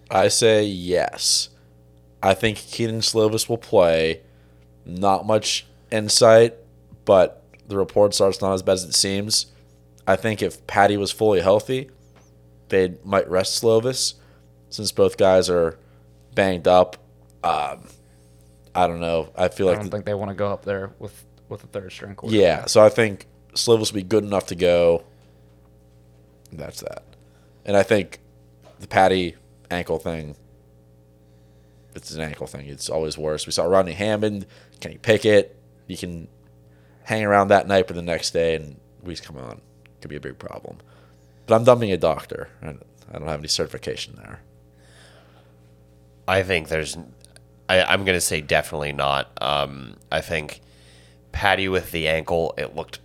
I say yes. I think Kedon Slovis will play. Not much insight, but the reports are it's not as bad as it seems. I think if Patti was fully healthy, they might rest Slovis since both guys are banged up. Um, I don't know. I feel like I like don't think they want to go up there with with a third string quarterback. yeah, so I think Slovis will be good enough to go. That's that. And I think the Patti ankle thing, it's an ankle thing. It's always worse. We saw Rodney Hammond, Kenny Pickett. You can hang around that night, but the next day, and we come on, could be a big problem. But I'm done being a doctor. I I don't have any certification there. I think there's. I, I'm going to say definitely not. Um, I think Patti with the ankle, it looked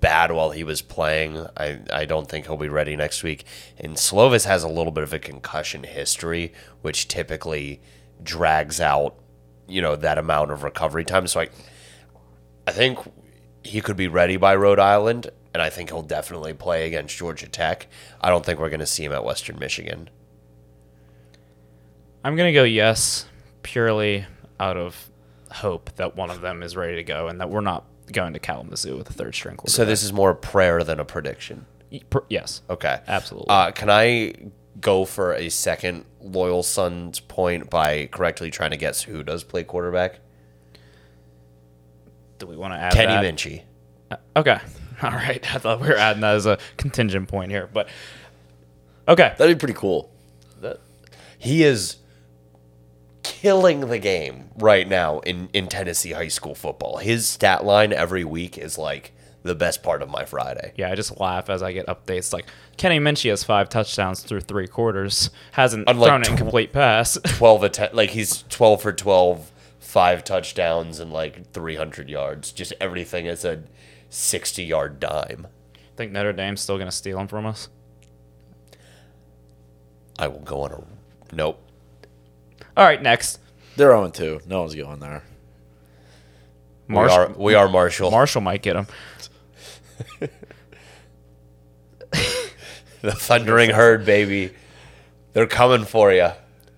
bad while he was playing. I, I don't think he'll be ready next week. And Slovis has a little bit of a concussion history, which typically drags out, you know, that amount of recovery time. So I, I think he could be ready by Rhode Island, and I think he'll definitely play against Georgia Tech. I don't think we're going to see him at Western Michigan. I'm gonna go yes, purely out of hope that one of them is ready to go and that we're not going to Kalamazoo with a third string quarterback. So this is more a prayer than a prediction. Yes, Okay. absolutely. Uh, can I go for a second Loyal Sons' point by correctly trying to guess who does play quarterback? Do we want to add Kenny? Minchey. Okay. All right. I thought we were adding that as a contingent point here, but okay. That'd be pretty cool. He is killing the game right now in, in Tennessee high school football. His stat line every week is like the best part of my Friday. Yeah, I just laugh as I get updates like Kenny Minchey has five touchdowns through three quarters, hasn't Unlike thrown an tw- incomplete pass. 12 atten- like he's 12 for 12, five touchdowns and like 300 yards. Just everything is a 60 yard dime. think Notre Dame's still going to steal him from us. I will go on a nope. All right, next. They're 0 2. No one's going there. Marshall, we are we are Marshall. Marshall might get him. the thundering herd, baby. They're coming for you. All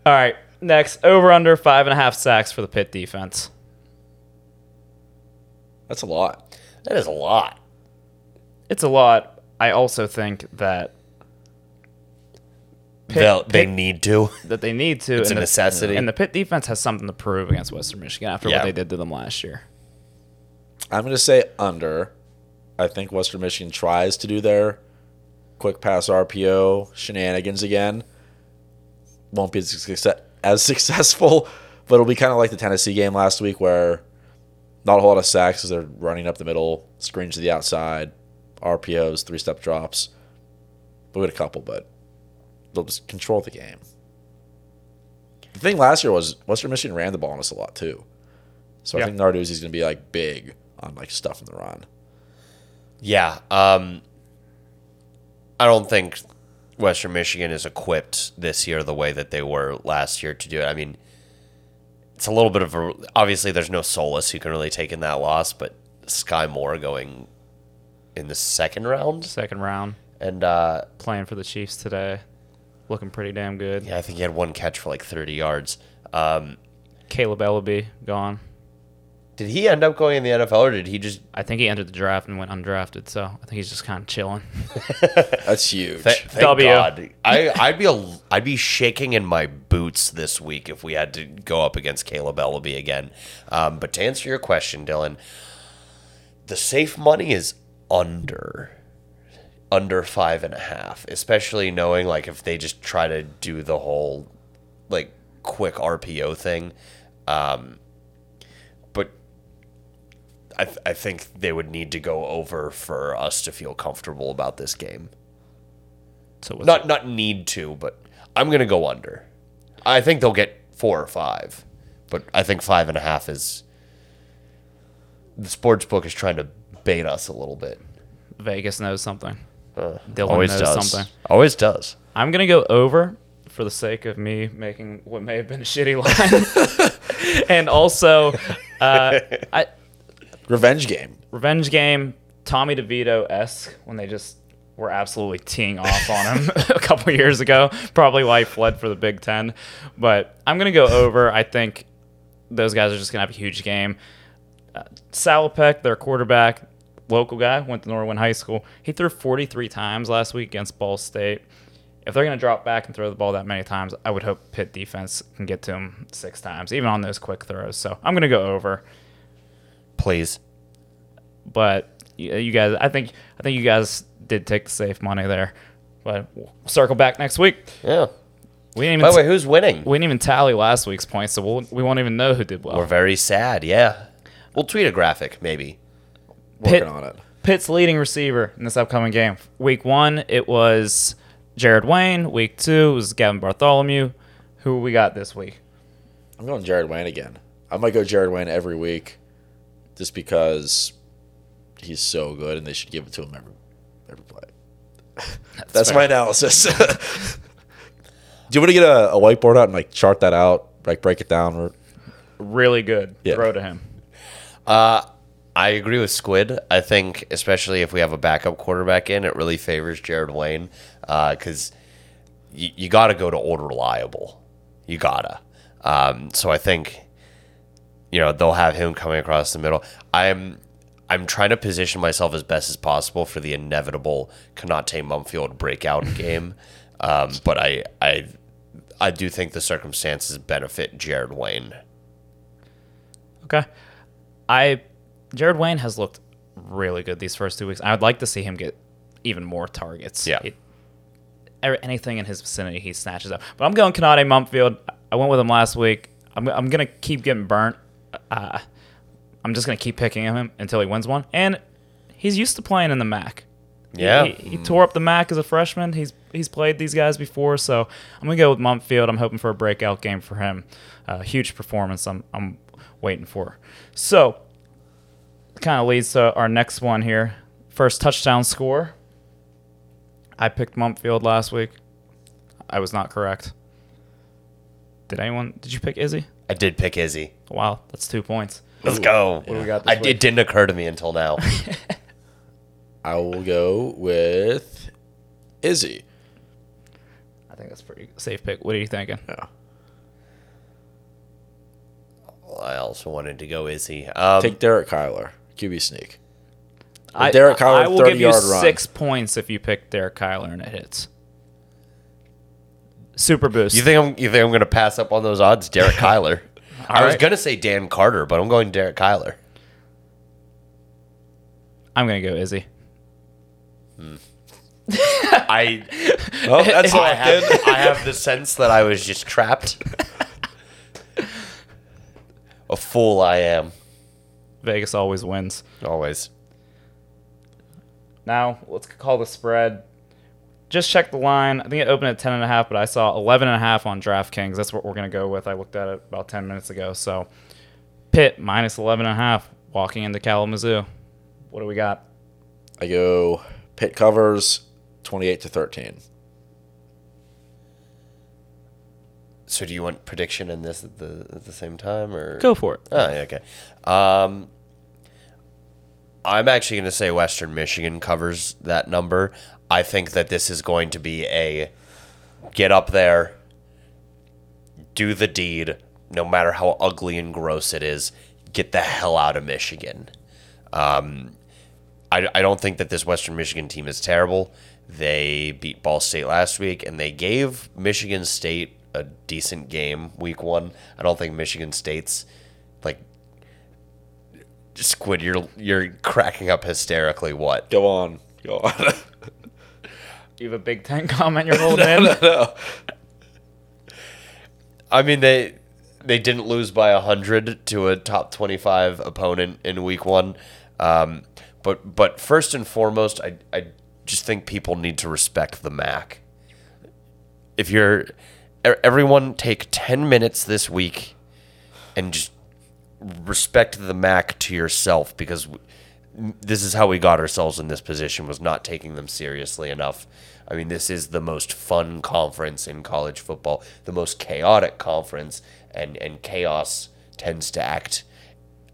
right, next. Over under five and a half sacks for the Pitt defense. That's a lot. That is a lot. It's a lot. I also think that They'll, they Pitt- need to. that they need to. It's a and the- necessity. And the Pitt defense has something to prove against Western Michigan after Yeah. what they did to them last year. I'm going to say under. I think Western Michigan tries to do their quick pass RPO shenanigans again. Won't be as success- as successful, but it'll be kind of like the Tennessee game last week where not a whole lot of sacks because they're running up the middle, screens to the outside, RPOs, three step drops. We'll get a couple, but they'll just control the game. The thing last year was Western Michigan ran the ball on us a lot too. So Yeah. I think Narduzzi's going to be like big on like stuff in the run. Yeah. Um, I don't think Western Michigan is equipped this year the way that they were last year to do it. I mean, it's a little bit of a. Obviously, there's no solace you can really take in that loss, but Sky Moore going in the second round. Second round, And uh, playing for the Chiefs today, looking pretty damn good. yeah, I think he had one catch for like 30 yards. Um, Kaleb Eleby gone. Did he end up going in the NFL or did he just. I think he entered the draft and went undrafted, so I think he's just kind of chilling. That's huge. Th- thank W. God. I, I'd be a, I'd be shaking in my boots this week if we had to go up against Kaleb Eleby again. Um, but to answer your question, Dylan, the safe money is under under five and a half, especially knowing like if they just try to do the whole like quick RPO thing. Um, but I, th- I think they would need to go over for us to feel comfortable about this game So what's not not need to, but I'm gonna go under. I think they'll get four or five, but I think five and a half is the sports book is trying to bait us a little bit. Vegas knows something. Dylan Uh, Always knows does. something. Always does. I'm gonna go over for the sake of me making what may have been a shitty line, and also, uh, I Revenge game. revenge game Tommy DeVito esque when they just were absolutely teeing off on him a couple years ago. Probably why he fled for the Big Ten. But I'm gonna go over. I think those guys are just gonna have a huge game. Uh, Salopek, their quarterback, local guy, went to Norwin High School. He threw 43 times last week against Ball State. If they're going to drop back and throw the ball that many times, I would hope Pitt defense can get to him six times, even on those quick throws. So I'm going to go over. Please. But you uh, you guys, I think, I think you guys did take the safe money there. But we'll circle back next week. Yeah. We didn't By the way, who's winning? we didn't even tally last week's points, so we'll, we won't even know who did well. We're very sad. Yeah. We'll tweet a graphic, maybe. Working on it. Pitt's leading receiver in this upcoming game. Week one, it was Jared Wayne. Week two, it was Gavin Bartholomew. Who we got this week? I'm going Jared Wayne again. I might go Jared Wayne every week, just because he's so good, and they should give it to him every every play. That's, fair. my analysis. Do you want to get a, a whiteboard out and like chart that out, like break it down? Or Really good. Yeah. Throw to him. I agree with Squid. I think, especially if we have a backup quarterback in, it really favors Jared Wayne because you, you got to go to old reliable. You gotta. Um, so I think, you know, they'll have him coming across the middle. I'm I'm trying to position myself as best as possible for the inevitable Konata Mumpfield breakout game. Um, but I, I, I do think the circumstances benefit Jared Wayne. Okay. I Jared Wayne has looked really good these first two weeks. I would like to see him get even more targets. Yeah. It- er- anything in his vicinity, he snatches up. But I'm going Konata Mumpfield. I went with him last week. I'm, I'm gonna keep getting burnt. Uh, I'm just gonna keep picking him until he wins one. And he's used to playing in the MAC. Yeah. He, he tore up the MAC as a freshman. He's he's played these guys before, so I'm gonna go with Mumpfield. I'm hoping for a breakout game for him. Uh, huge performance. I'm I'm waiting for. So, kind of leads to our next one here. First touchdown score. I picked Mumpfield last week. I was not correct. Did anyone? Did you pick Izzy? I did pick Izzy. Wow, that's two points. Let's go. do we got this I, week? it didn't occur to me until now. I will go with Izzy. I think that's a pretty safe pick. What are you thinking? Yeah. I also wanted to go Izzy. Um, Take Derek Kyler. QB sneak. I, Derek Kyler, I will 30 give you yard run. six points if you pick Derek Kyler and it hits. Super boost. you think I'm? You think I'm going to pass up on those odds? Derek Kyler. I was right. going to say Dan Carter, but I'm going Derek Kyler. I'm gonna go Izzy. Hmm. I Oh, that's I have. I have the sense that I was just trapped. A fool I am. Vegas always wins. Always. Now let's call the spread. Just check the line. I think it opened at ten and a half, but I saw eleven and a half on DraftKings. That's what we're gonna go with. I looked at it about ten minutes ago. So Pitt minus eleven and a half walking into Kalamazoo. What do we got? I go Pitt covers 28 to 13. So do you want prediction in this at the at the same time or Go for it. Oh, yeah, okay. Um, I'm actually going to say Western Michigan covers that number. I think that this is going to be a get up there, do the deed, no matter how ugly and gross it is, get the hell out of Michigan. Um, I, I don't think that this Western Michigan team is terrible. They beat Ball State last week, and they gave Michigan State a decent game week one. I don't think Michigan State's like Squid. You're you're cracking up hysterically. What? Go on. Go on. You have a Big Ten comment you're holding in. no. I mean they they didn't lose by hundred to a top twenty five opponent in week one. Um, but but first and foremost, I I just think people need to respect the MAC. If you're everyone take ten minutes this week and just respect the MAC to yourself because this is how we got ourselves in this position was not taking them seriously enough. I mean, this is the most fun conference in college football, the most chaotic conference, and and chaos tends to act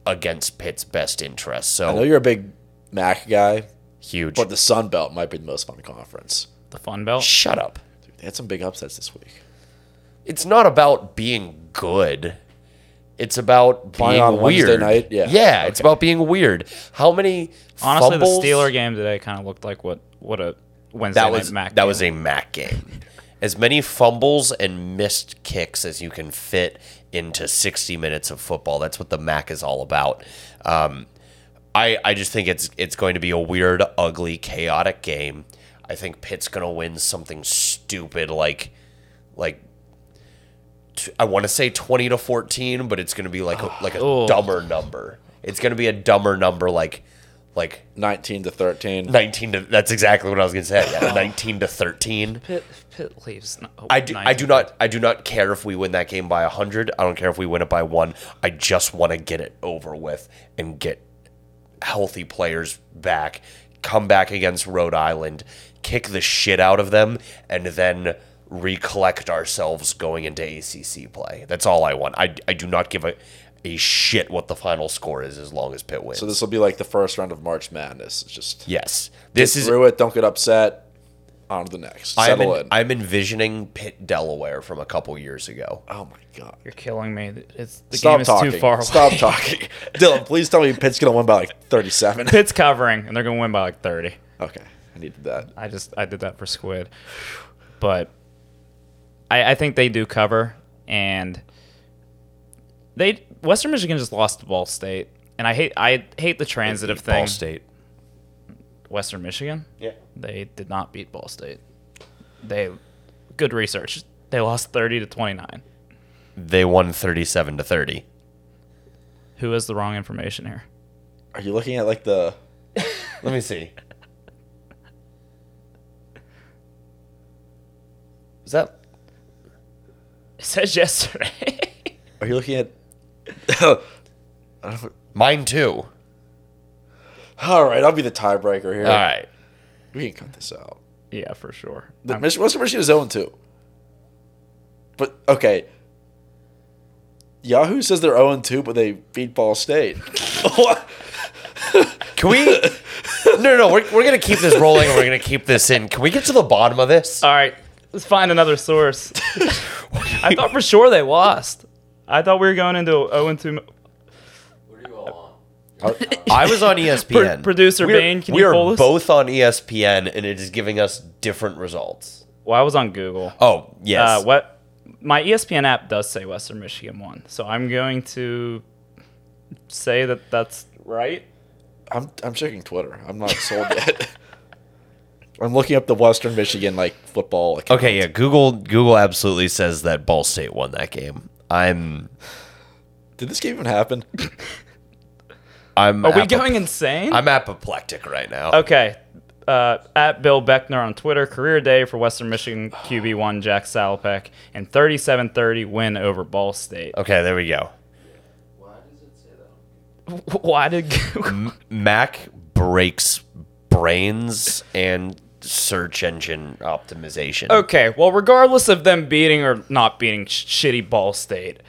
against Pitt's best interests. So I know you're a big MAC guy, huge. but the Sun Belt might be the most fun conference. The Fun Belt. Shut up. Dude, they had some big upsets this week. It's not about being good. It's about Playing being on Wednesday weird. night? Yeah. yeah. It's about being weird. How many Honestly, fumbles? the Steeler game today kind of looked like what what a Wednesday that night was MAC that game. was a MAC game. As many fumbles and missed kicks as you can fit into 60 minutes of football. That's what the MAC is all about. Um, I I just think it's it's going to be a weird, ugly, chaotic game. I think Pitt's going to win something stupid like like t- I want to say 20 to 14, but it's going to be like a, like a Oh. dumber number. It's going to be a dumber number like like 19 to 13. 19 to that's exactly what I was going to say. Yeah, 19 to 13. Pitt, Pitt leaves. no- oh, I do, I do not I do not care if we win that game by 100. I don't care if we win it by 1. I just want to get it over with and get healthy players back, come back against Rhode Island, kick the shit out of them and then recollect ourselves going into ACC play. That's all I want. I, I do not give a a shit what the final score is as long as Pitt wins. So this will be like the first round of March Madness. It's just yes. this This is through it. Don't get upset. On to the next. I'm, Settle en- in. I'm envisioning Pitt Delaware from a couple years ago. oh my god. You're killing me. It's the Stop game is talking. too far away. Stop talking. Dylan, please tell me Pitt's gonna win by like 37. Pitt's covering, and they're gonna win by like 30. Okay, I needed that. I just I did that for Squid, but I, I think they do cover, and they Western Michigan just lost to Ball State, and I hate I hate the transitive thing. Ball State. Western Michigan, Yeah. they did not beat Ball State. They good research. They lost thirty to twenty nine. They won 37 to 30. Who has the wrong information here? Are you looking at like the? Let me see. Is that It says yesterday. Are you looking at? I don't- mine too? All right, I'll be the tiebreaker here. All right. we can cut this out. yeah, for sure. The I'm- Mich- Western Michigan is 0 2. But okay. Yahoo says they're 0 2, but they beat Ball State. What? Can we? no, no, no. We're, we're going to keep this rolling and we're going to keep this in. Can we get to the bottom of this? All right, let's find another source. I thought for sure they lost. I thought we were going into 0 and 2. I was on ESPN. Pro- producer We're- Bane, can we you are pull this? both on ESPN and it is giving us different results. Well, I was on Google. Oh, yes. Uh, what? My ESPN app does say Western Michigan won, so I'm going to say that that's right. I'm, I'm checking Twitter. I'm not sold yet. I'm looking up the Western Michigan like football. Account. Okay, yeah. Google Google absolutely says that Ball State won that game. I'm Did this game even happen? I'm Are we apo- going insane? I'm apoplectic right now. Okay. Uh, at Bill Beckner on Twitter, career day for Western Michigan QB1 Jack Salopek and 37-30 win over Ball State. Okay, there we go. Why does it say that? Why did Google? MAC breaks brains and search engine optimization. Okay, well, regardless of them beating or not beating sh- shitty Ball State,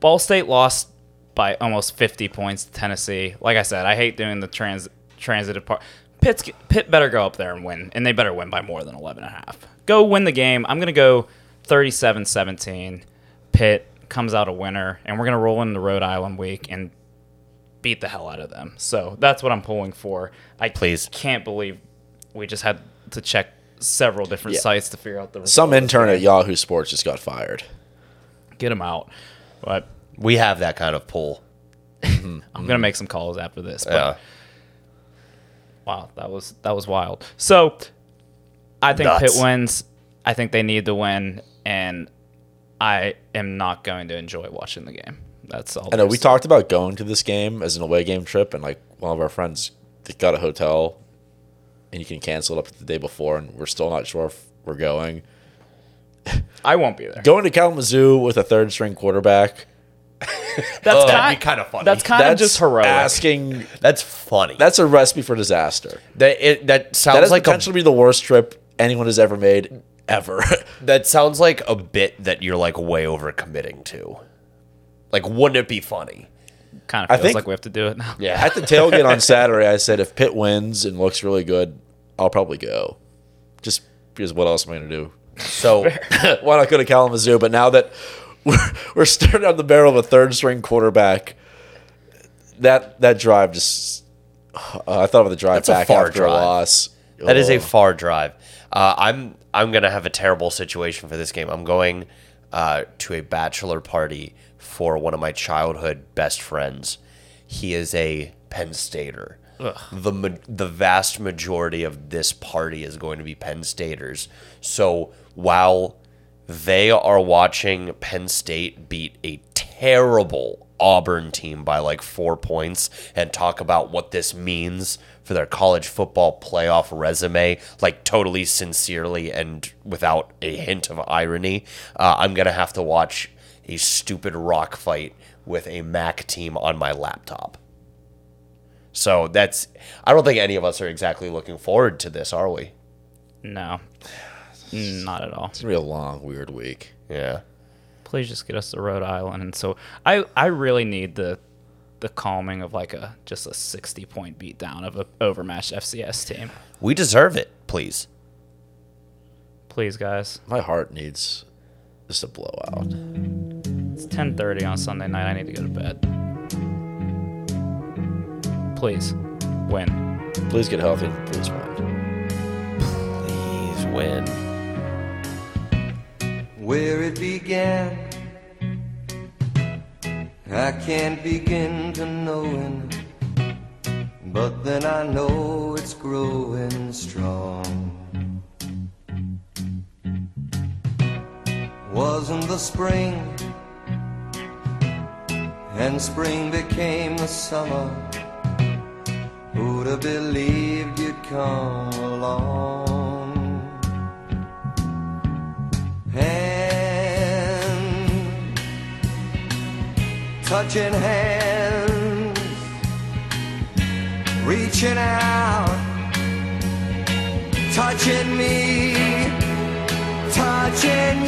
Ball State lost by almost 50 points to Tennessee. Like I said, I hate doing the trans transitive part. Pitt's, Pitt better go up there and win, and they better win by more than 11 and a half. Go win the game. I'm going to go 37-17. Pitt comes out a winner, and we're going to roll into Rhode Island week and beat the hell out of them. So that's what I'm pulling for. I Please. can't believe we just had to check several different Yeah. sites to figure out the Some intern at Yahoo Sports just got fired. get him out. But We have that kind of pull. I'm gonna make some calls after this. But Yeah. wow, that was that was wild. So I think Nuts. Pitt wins. I think they need to win, and I am not going to enjoy watching the game. That's all. I know we to- talked about going to this game as an away game trip, and like one of our friends got a hotel, and you can cancel it up the day before, and we're still not sure if we're going. I won't be there. Going to Kalamazoo with a third string quarterback. That's Oh, kind be kinda funny. That's kind of That's just heroic. Asking That's funny. that's a recipe for disaster. that it that sounds That has like a potentially be the worst trip anyone has ever made ever. that sounds like a bit that you're like way over committing to. Like, wouldn't it be funny? Kind I of feels think- like we have to do it now. Yeah. At the tailgate on Saturday, I said if Pitt wins and looks really good, I'll probably go. Just because what else am I going to do? So Why not go to Kalamazoo? But now that we're, we're staring down the barrel of a third string quarterback, that that drive just. Uh, I thought of the drive That's a back far after drive. a loss. that is a far drive. Uh, I'm I'm gonna have a terrible situation for this game. I'm going uh, to a bachelor party for one of my childhood best friends. He is a Penn Stater. The the vast majority of this party is going to be Penn Staters. So while they are watching Penn State beat a terrible Auburn team by like four points and talk about what this means for their college football playoff resume, like totally sincerely and without a hint of irony. Uh, I'm going to have to watch a stupid rock fight with a MAC team on my laptop. So that's, I don't think any of us are exactly looking forward to this, are we? No, not at all. It's gonna be a long, weird week. Yeah. please just get us to Rhode Island. And so I, I really need the the calming of like a just a 60 point beatdown of a overmatched FCS team. We deserve it, please. Please, guys. My heart needs just a blowout. It's 10:30 on Sunday night. I need to go to bed. Please, win. Please get healthy. Please win. Please win. where it began. I can't begin to knowing, but then I know it's growing strong. Wasn't the spring, and spring became the summer. Who'd have believed you'd come along? Hand, touching hands, reaching out, touching me, touching